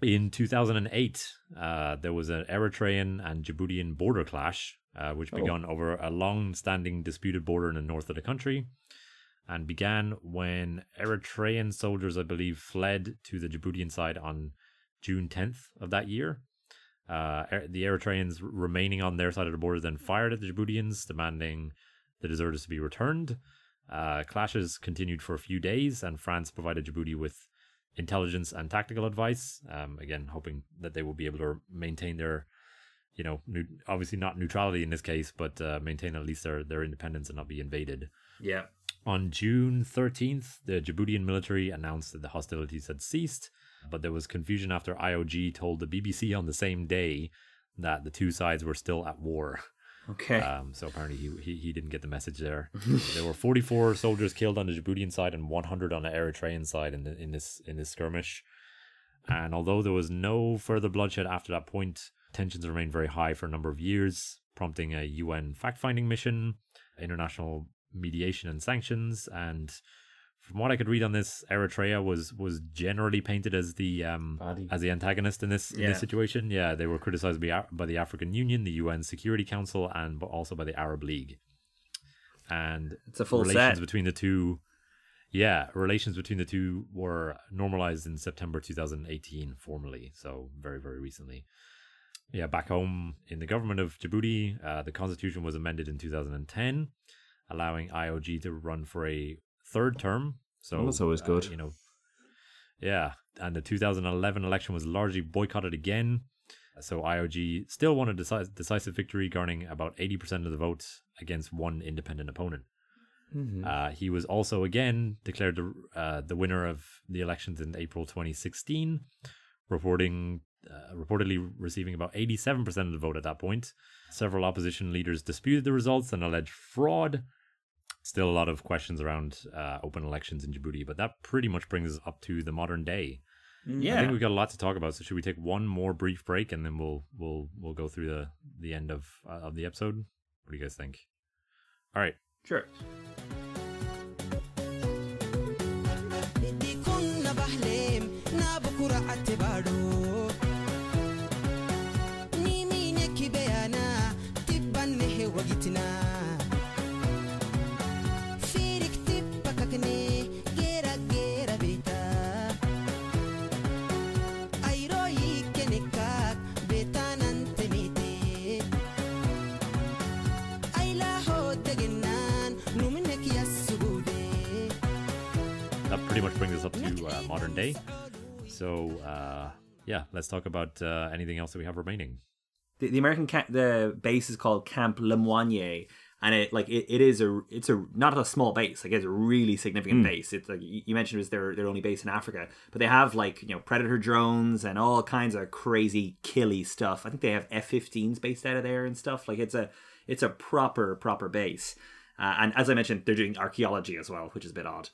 In 2008, uh, there was an Eritrean and Djiboutian border clash, uh, which Oh. began over a long-standing disputed border in the north of the country, and began when Eritrean soldiers, I believe, fled to the Djiboutian side on June 10th of that year. Uh, Er- the Eritreans remaining on their side of the border then fired at the Djiboutians, demanding the deserters to be returned. Uh, clashes continued for a few days, and France provided Djibouti with intelligence and tactical advice. Um, again, hoping that they will be able to maintain their, you know, new, obviously not neutrality in this case, but uh, maintain at least their their independence and not be invaded. Yeah. On June 13th, the Djiboutian military announced that the hostilities had ceased, but there was confusion after IOG told the BBC on the same day that the two sides were still at war. Okay. Um, so apparently he, he he didn't get the message there. there were 44 soldiers killed on the Djiboutian side and 100 on the Eritrean side in the, in this in this skirmish. And although there was no further bloodshed after that point, tensions remained very high for a number of years, prompting a UN fact-finding mission, international mediation and sanctions. And from what I could read on this, Eritrea was was generally painted as the um as the antagonist in this in Yeah. this situation. Yeah, they were criticized by, Af- by the African Union, the UN Security Council, and but also by the Arab League. And It's a full relations set. between the two. Yeah, relations between the two were normalized in September 2018 formally, so very very recently. Yeah, back home in the government of Djibouti, uh, the constitution was amended in 2010, allowing IOG to run for a third term. So Well, that's always uh, good. you know. Yeah, and the 2011 election was largely boycotted again. So IOG still won a deci- decisive victory, garnering about 80% of the votes against one independent opponent. Mm-hmm. Uh, he was also again declared the, uh, the winner of the elections in April 2016, reporting uh, reportedly receiving about 87% of the vote at that point. Several opposition leaders disputed the results and alleged fraud. Still a lot of questions around uh, open elections in Djibouti, but that pretty much brings us up to the modern day. Yeah, I think we've got a lot to talk about. So should we take one more brief break and then we'll we'll we'll go through the the end of uh, of the episode? What do you guys think? All right. Sure. Us up to uh, modern day. So uh, yeah, let's talk about uh, anything else that we have remaining. the, the American ca- the base is called Camp Lemonnier, and it like it, it is a it's a not a small base like it's a really significant base. It's like you you mentioned it was their their only base in Africa, but they have like you know predator drones and all kinds of crazy killy stuff. I think they have F-15s based out of there and stuff. Like it's a it's a proper proper base. Uh, and as I mentioned, they're doing archaeology as well, which is a bit odd.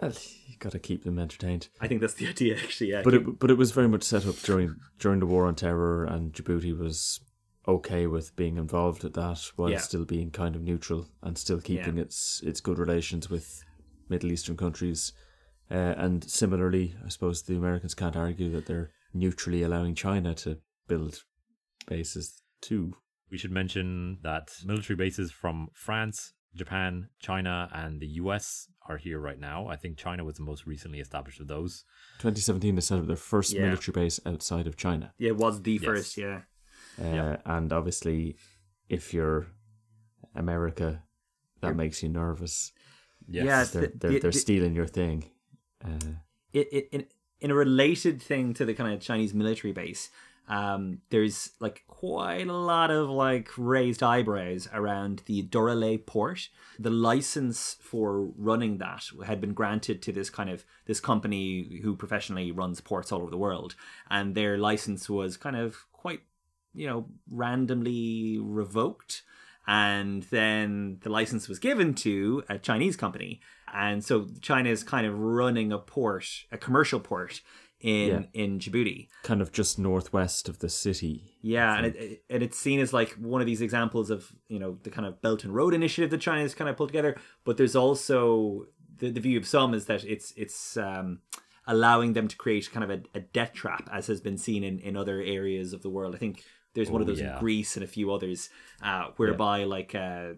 Well, you got to keep them entertained. I think that's the idea, actually. Yeah, But it but it was very much set up during during the war on terror, and Djibouti was okay with being involved at that while Yeah. still being kind of neutral and still keeping Yeah. its its good relations with Middle Eastern countries. Uh, and similarly, I suppose the Americans can't argue that they're neutrally allowing China to build bases too. We should mention that military bases from France, Japan, China, and the US are here right now. I think China was the most recently established of those. 2017 they set up their first Yeah. military base outside of China. yeah, it was the Yes. first. Yeah, Uh, Yeah. And obviously, if you're America, that makes you nervous. Yes. Yeah, They're, the- they're, the- they're the- stealing your thing. Uh, it, it in in a related thing to the kind of Chinese military base, um, there's like quite a lot of like raised eyebrows around the Doralé port. The license for running that had been granted to this kind of this company who professionally runs ports all over the world, and their license was kind of quite you know randomly revoked and then the license was given to a Chinese company, and so China is kind of running a port, a commercial port in Yeah. in Djibouti. Kind of just northwest of the city. Yeah, and it, it, and it's seen as like one of these examples of you know the kind of Belt and Road initiative that China has kind of pulled together. But there's also the, the view of some is that it's it's um, allowing them to create kind of a, a debt trap, as has been seen in, in other areas of the world. I think there's one of Oh, those yeah. in Greece and a few others, uh, whereby like. Uh,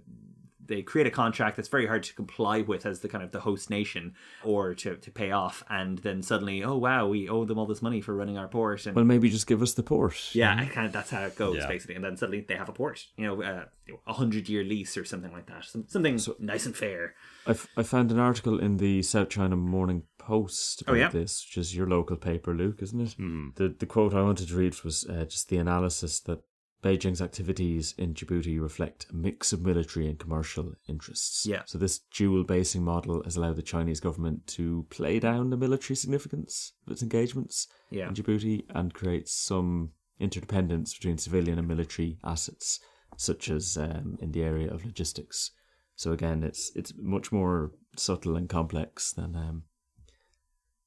they create a contract that's very hard to comply with as the kind of the host nation or to, to pay off and then suddenly oh wow we owe them all this money for running our port and Well, maybe just give us the port. yeah, I kind of that's how it goes Yeah. basically, and then suddenly they have a port, you know, uh, a hundred year lease or something like that, Some, something nice and fair. I, f- I found an article in the South China Morning Post about Oh, yeah? this, which is your local paper, Luke, isn't it? The the quote I wanted to read was uh, just the analysis that Beijing's activities in Djibouti reflect a mix of military and commercial interests. Yeah. So this dual basing model has allowed the Chinese government to play down the military significance of its engagements Yeah. in Djibouti and create some interdependence between civilian and military assets, such as um, in the area of logistics. So again, it's it's much more subtle and complex than um,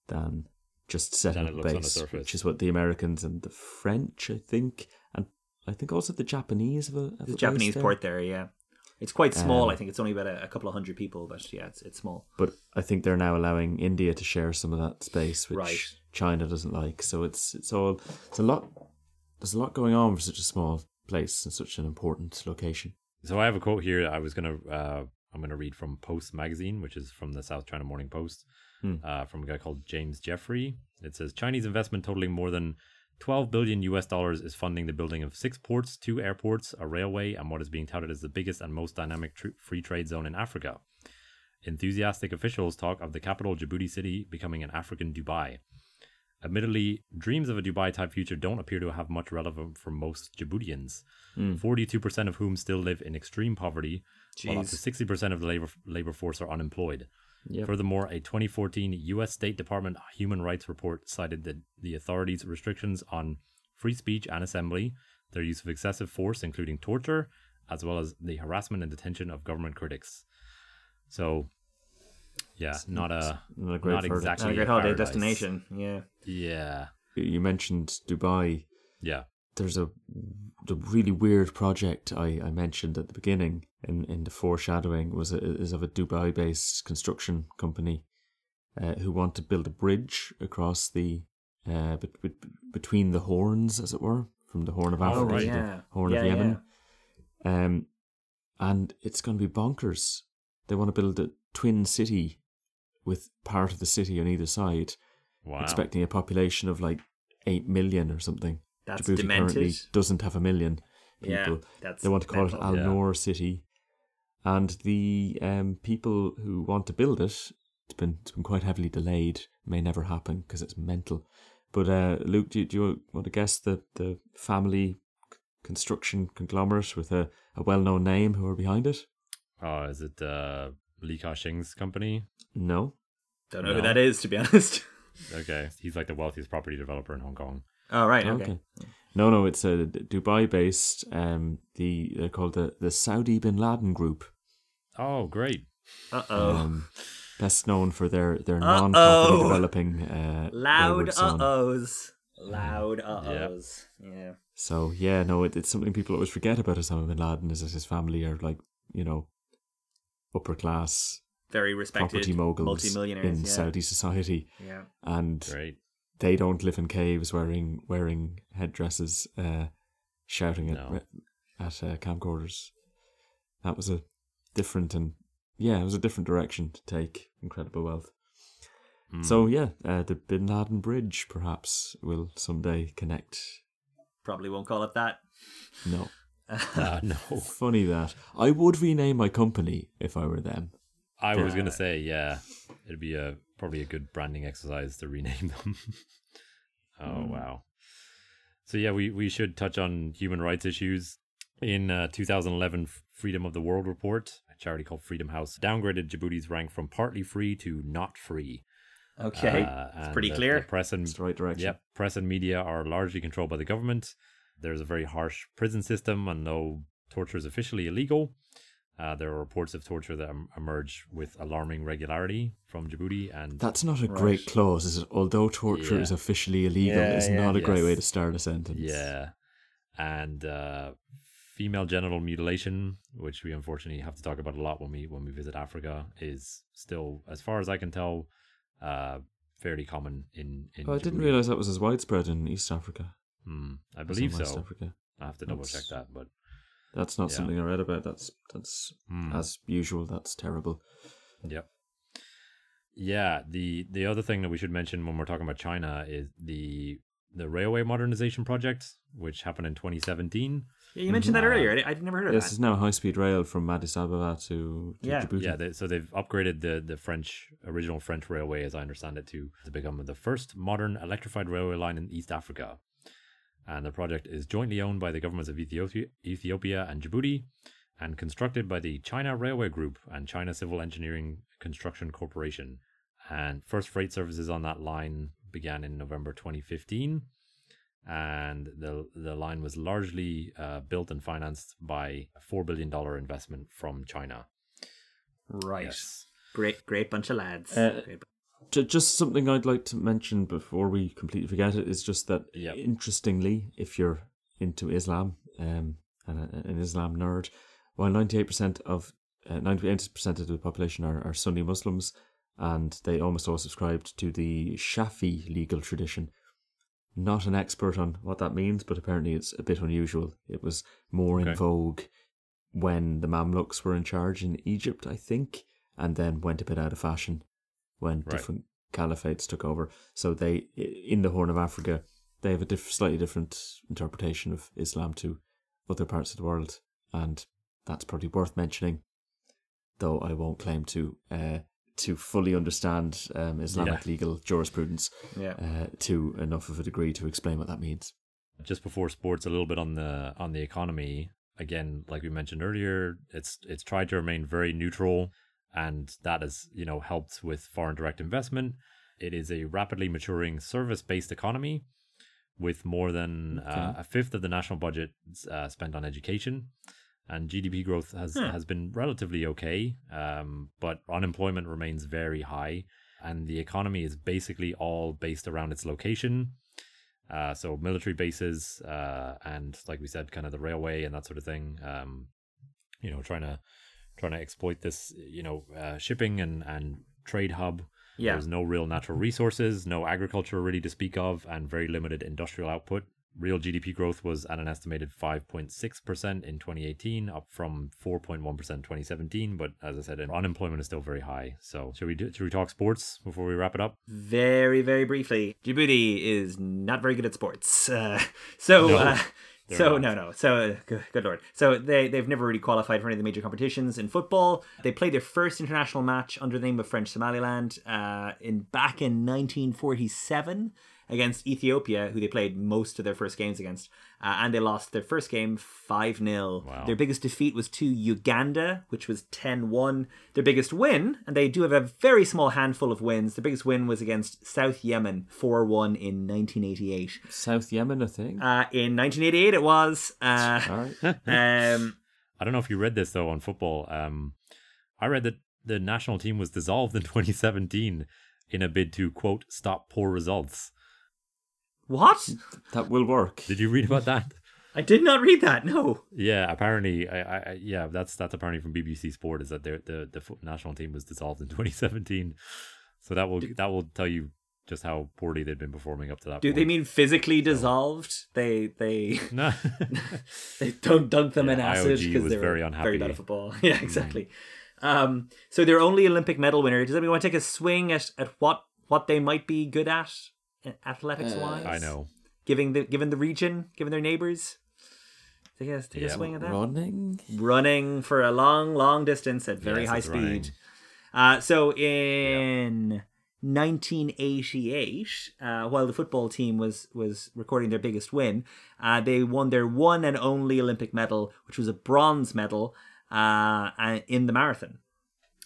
than just setting up a looks on the base, which is what the Americans and the French, I think, I think also the Japanese have a, have a The base Japanese there. port there, yeah, it's quite small. Um, I think it's only about a, a couple of hundred people, but yeah, it's it's small. But I think they're now allowing India to share some of that space, which Right. China doesn't like. So it's it's all it's a lot. There's a lot going on for such a small place and such an important location. So I have a quote here. I was gonna uh, I'm gonna read from Post magazine, which is from the South China Morning Post, Hmm. uh, from a guy called James Jeffrey. It says Chinese investment totaling more than 12 billion US dollars is funding the building of six ports, two airports, a railway, and what is being touted as the biggest and most dynamic tr- free trade zone in Africa. Enthusiastic officials talk of the capital Djibouti city becoming an African Dubai. Admittedly, dreams of a Dubai type future don't appear to have much relevance for most Djiboutians, hmm. 42% of whom still live in extreme poverty, while up to 60% of the labor, labor force are unemployed. Yep. Furthermore, a 2014 U.S. State Department human rights report cited that the authorities' restrictions on free speech and assembly, their use of excessive force, including torture, as well as the harassment and detention of government critics. So, yeah, not a not a great verdict. exactly Not a great holiday paradise. destination. Yeah, Yeah, You mentioned Dubai. yeah. There's a the really weird project I, I mentioned at the beginning in, in the foreshadowing was a, is of a Dubai based construction company uh, who want to build a bridge across the uh, bet- bet- between the horns, as it were, from the Horn of Africa right. to Yeah. the Horn Yeah, of yeah. Yemen. Um, and it's going to be bonkers. They want to build a twin city with part of the city on either side, Wow. expecting a population of like eight million or something. That's Djibouti currently demented. doesn't have a million Yeah, people. that's they want to call it mental. Al Yeah. City, and the um, people who want to build it, it's been it's been quite heavily delayed. May never happen because it's mental. But uh, Luke, do you, do you want to guess the the family construction conglomerate with a, a well known name who are behind it? Oh, is it uh, Li Ka-shing's company? No. Don't know No. who that is, to be honest. Okay, he's like the wealthiest property developer in Hong Kong. Oh right, okay. No, no, it's a Dubai based. Um, the they're called the the Saudi Bin Laden Group. Oh, great. Uh oh. um, best known for their their Uh-oh. non-property developing uh, Loud wayward son. uh ohs. Loud uh ohs. Yeah. So yeah, no, it, it's something people always forget about Osama bin Laden is that his family are like you know upper class Very respected property moguls multimillionaires. in yeah. Saudi society, Yeah. and Great. They don't live in caves wearing wearing headdresses, uh, shouting at No. at uh, camcorders. That was a different and yeah, it was a different direction to take. Incredible wealth. Hmm. So yeah, uh, the Bin Laden Bridge perhaps will someday connect. Probably won't call it that. No, Uh, no, funny that I would rename my company if I were them. I was gonna say yeah, it'd be a probably a good branding exercise to rename them. oh wow. So yeah, we, we should touch on human rights issues. In uh, 2011 Freedom of the World report, a charity called Freedom House downgraded Djibouti's rank from partly free to not free. Okay, Uh, it's pretty the- clear. The press and It's the right direction. Yep, press and media are largely controlled by the government. There's a very harsh prison system, and no torture is officially illegal. Uh, there are reports of torture that emerge with alarming regularity from Djibouti, and That's not a great clause, is it? Although torture Yeah. is officially illegal, Yeah, it's yeah. not a great way to start a sentence. yeah, and uh, female genital mutilation, which we unfortunately have to talk about a lot when we when we visit Africa, is still, as far as I can tell, uh, fairly common in. in Oh, I didn't realize that was as widespread in East Africa. Hmm, I as in believe West so. Africa. I have to double check that, but That's not Yeah. something I read about. That's that's Hmm. as usual. That's terrible. Yeah. Yeah, the the other thing that we should mention when we're talking about China is the the railway modernization project, which happened in 2017. Yeah, you mentioned that earlier. I, I'd never heard of that. This is now high speed rail from Addis Ababa to, to Yeah. Djibouti. Yeah, they, so they've upgraded the the French original French railway, as I understand it, to to become the first modern electrified railway line in East Africa. And the project is jointly owned by the governments of Ethiopia, Ethiopia and Djibouti, and constructed by the China Railway Group and China Civil Engineering Construction Corporation. And first freight services on that line began in November 2015, and the the line was largely uh, built and financed by a four billion dollar investment from China. Right. Yes. Great, great bunch of lads. Uh, Great bu- Ju- Just something I'd like to mention before we completely forget it is just that, Yep. interestingly, if you're into Islam um, and a- an Islam nerd, while 98% of uh, 98% of the population are, are Sunni Muslims, and they almost all subscribed to the Shafi legal tradition. Not an expert on what that means, but apparently it's a bit unusual. It was more in vogue when the Mamluks were in charge in Egypt, I think, and then went a bit out of fashion when Right. different caliphates took over. So they, in the Horn of Africa, they have a diff- slightly different interpretation of Islam to other parts of the world, and that's probably worth mentioning. Though I won't claim to uh, to fully understand um, Islamic Yeah. legal jurisprudence Yeah. uh, to enough of a degree to explain what that means. just before sports a little bit on the on the economy again like we mentioned earlier it's it's tried to remain very neutral and that has you know helped with foreign direct investment it is a rapidly maturing service based economy with more than uh, a fifth of the national budget uh, spent on education and GDP growth has Hmm. has been relatively okay um, but unemployment remains very high and the economy is basically all based around its location uh, so military bases uh, and like we said, kind of the railway and that sort of thing. Um, you know, trying to trying to exploit this, you know, uh, shipping and and trade hub. Yeah. There's no real natural resources, no agriculture really to speak of, and very limited industrial output. Real GDP growth was at an estimated 5.6% in 2018, up from 4.1% in 2017. But as I said, unemployment is still very high. So, should we do, should we talk sports before we wrap it up? Very, very briefly, Djibouti is not very good at sports. Uh, so, No, uh, they're so not. no, no. So, good, good lord. So they they've never really qualified for any of the major competitions in football. They played their first international match under the name of French Somaliland uh, in back in 1947 against Ethiopia, who they played most of their first games against, uh, and they lost their first game five 0 Wow. Their biggest defeat was to Uganda, which was 10-1. Their biggest win, and they do have a very small handful of wins. Their biggest win was against South Yemen, 4-1 in 1988. South Yemen, I think. Uh, in 1988 it was. Uh, right. um, I don't know if you read this though on football. Um, I read that the national team was dissolved in 2017 in a bid to quote stop poor results. What? That will work. Did you read about that? I did not read that. No. yeah, apparently, I, I, I- yeah, that's that's apparently from BBC Sport is that their- the the national team was dissolved in 2017. So that will that will tell you just how poorly they've been performing up to that. Point. Do point. they mean physically dissolved? They they no? they dunk dunk them in acid because they were very very unhappy. bad at football. Yeah, exactly. Um, so their only Olympic medal winner. Does anyone want to take a swing at, at what what they might be good at, athletics wise? I know. Giving the given the region, given their neighbors. Take a, take Yeah. a swing at that. Running. Running for a long, long distance at very Yes, high speed. Uh, so in 1988, uh, while the football team was was recording their biggest win, uh, they won their one and only Olympic medal, which was a bronze medal uh, uh, in the marathon.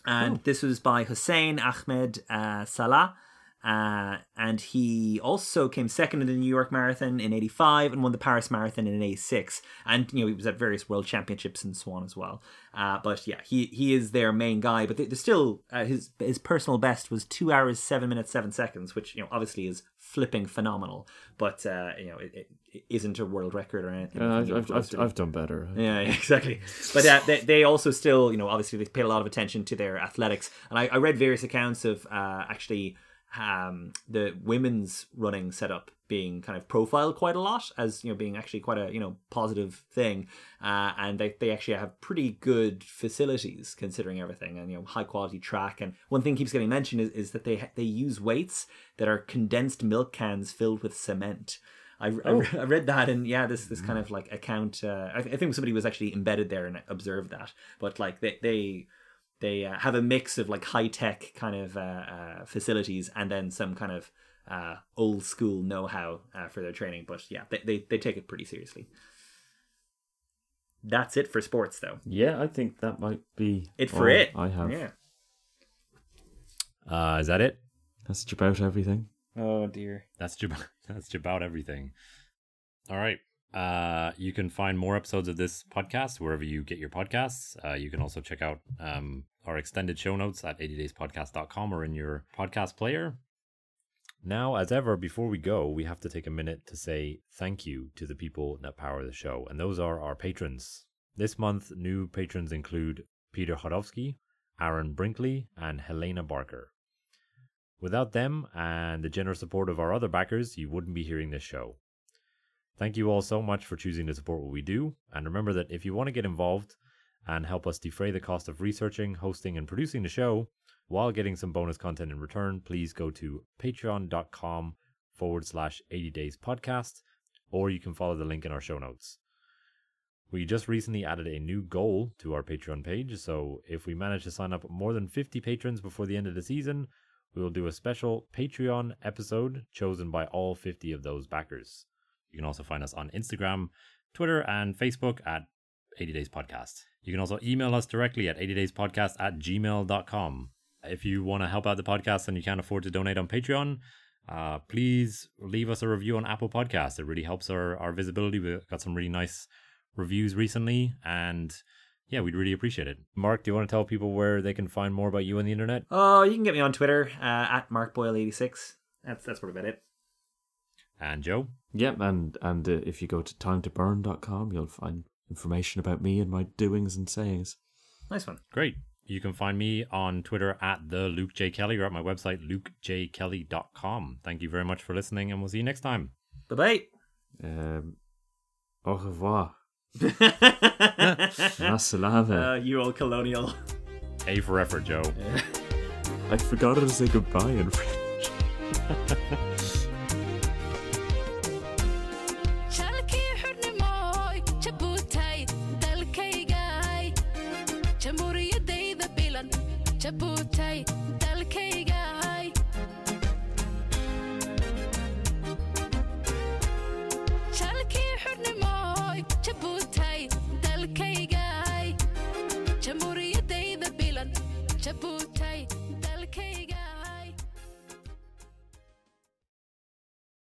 And this was by Hussein Ahmed uh, Salah. Uh, and he also came second in the New York Marathon in '85 and won the Paris Marathon in '86. And you know he was at various World Championships and so on as well. Uh, but yeah, he he is their main guy. But they're still uh, his his personal best was two hours seven minutes seven seconds, which you know obviously is flipping phenomenal. But uh, you know it, it, isn't a world record or anything. I've, I've, I've. I've done better. Yeah, yeah, exactly. But uh, they, they also still, you know, obviously they paid a lot of attention to their athletics. And I, I read various accounts of uh, actually um, the women's running setup being kind of profiled quite a lot as, you know, being actually quite a, you know, positive thing. Uh, and they, they actually have pretty good facilities considering everything and, you know, high quality track. And one thing keeps getting mentioned is, is that they, they use weights that are condensed milk cans filled with cement. I, I, re- I read that and yeah, this this kind of like account. Uh, I, th- I think somebody was actually embedded there and observed that. But like they they they uh, have a mix of like high tech kind of uh, uh, facilities and then some kind of uh, old school know how uh, for their training. But yeah, they, they they take it pretty seriously. That's it for sports, though. Yeah, I think that might be It for it. I have. Yeah. Uh, is that it? That's about everything. Oh dear. That's ju- that's about everything. All right. Uh, you can find more episodes of this podcast wherever you get your podcasts. Uh, you can also check out um, our extended show notes at 80dayspodcast.com or in your podcast player. Now, as ever, before we go, we have to take a minute to say thank you to the people that power the show, and those are our patrons. This month, new patrons include Peter Hodowski, Aaron Brinkley, and Helena Barker. Without them and the generous support of our other backers, you wouldn't be hearing this show. Thank you all so much for choosing to support what we do, and remember that if you want to get involved and help us defray the cost of researching, hosting, and producing the show, while getting some bonus content in return, please go to patreon.com forward slash 80 days podcast, or you can follow the link in our show notes. We just recently added a new goal to our Patreon page, so if we manage to sign up more than 50 patrons before the end of the season, we will do a special Patreon episode chosen by all 50 of those backers. You can also find us on Instagram, Twitter, and Facebook at 80 Days Podcast. You can also email us directly at 80 Days Podcast at gmail.com. If you want to help out the podcast and you can't afford to donate on Patreon, uh, please leave us a review on Apple Podcasts. It really helps our, our visibility. We've got some really nice reviews recently, and yeah, we'd really appreciate it. Mark, do you want to tell people where they can find more about you on the internet? Oh, you can get me on Twitter uh, at markboyle86. That's that's probably about it. And Joe? Yep, and and uh, if you go to timetoburn.com, you'll find information about me and my doings and sayings. Nice one. Great. You can find me on Twitter at the Luke J. Kelly or at my website, lukejkelly.com. Thank you very much for listening, and we'll see you next time. Bye bye. Um, au revoir. uh, Ma you old colonial. A for effort, Joe. I forgot how to say goodbye in French. jabuutay dalkaygaay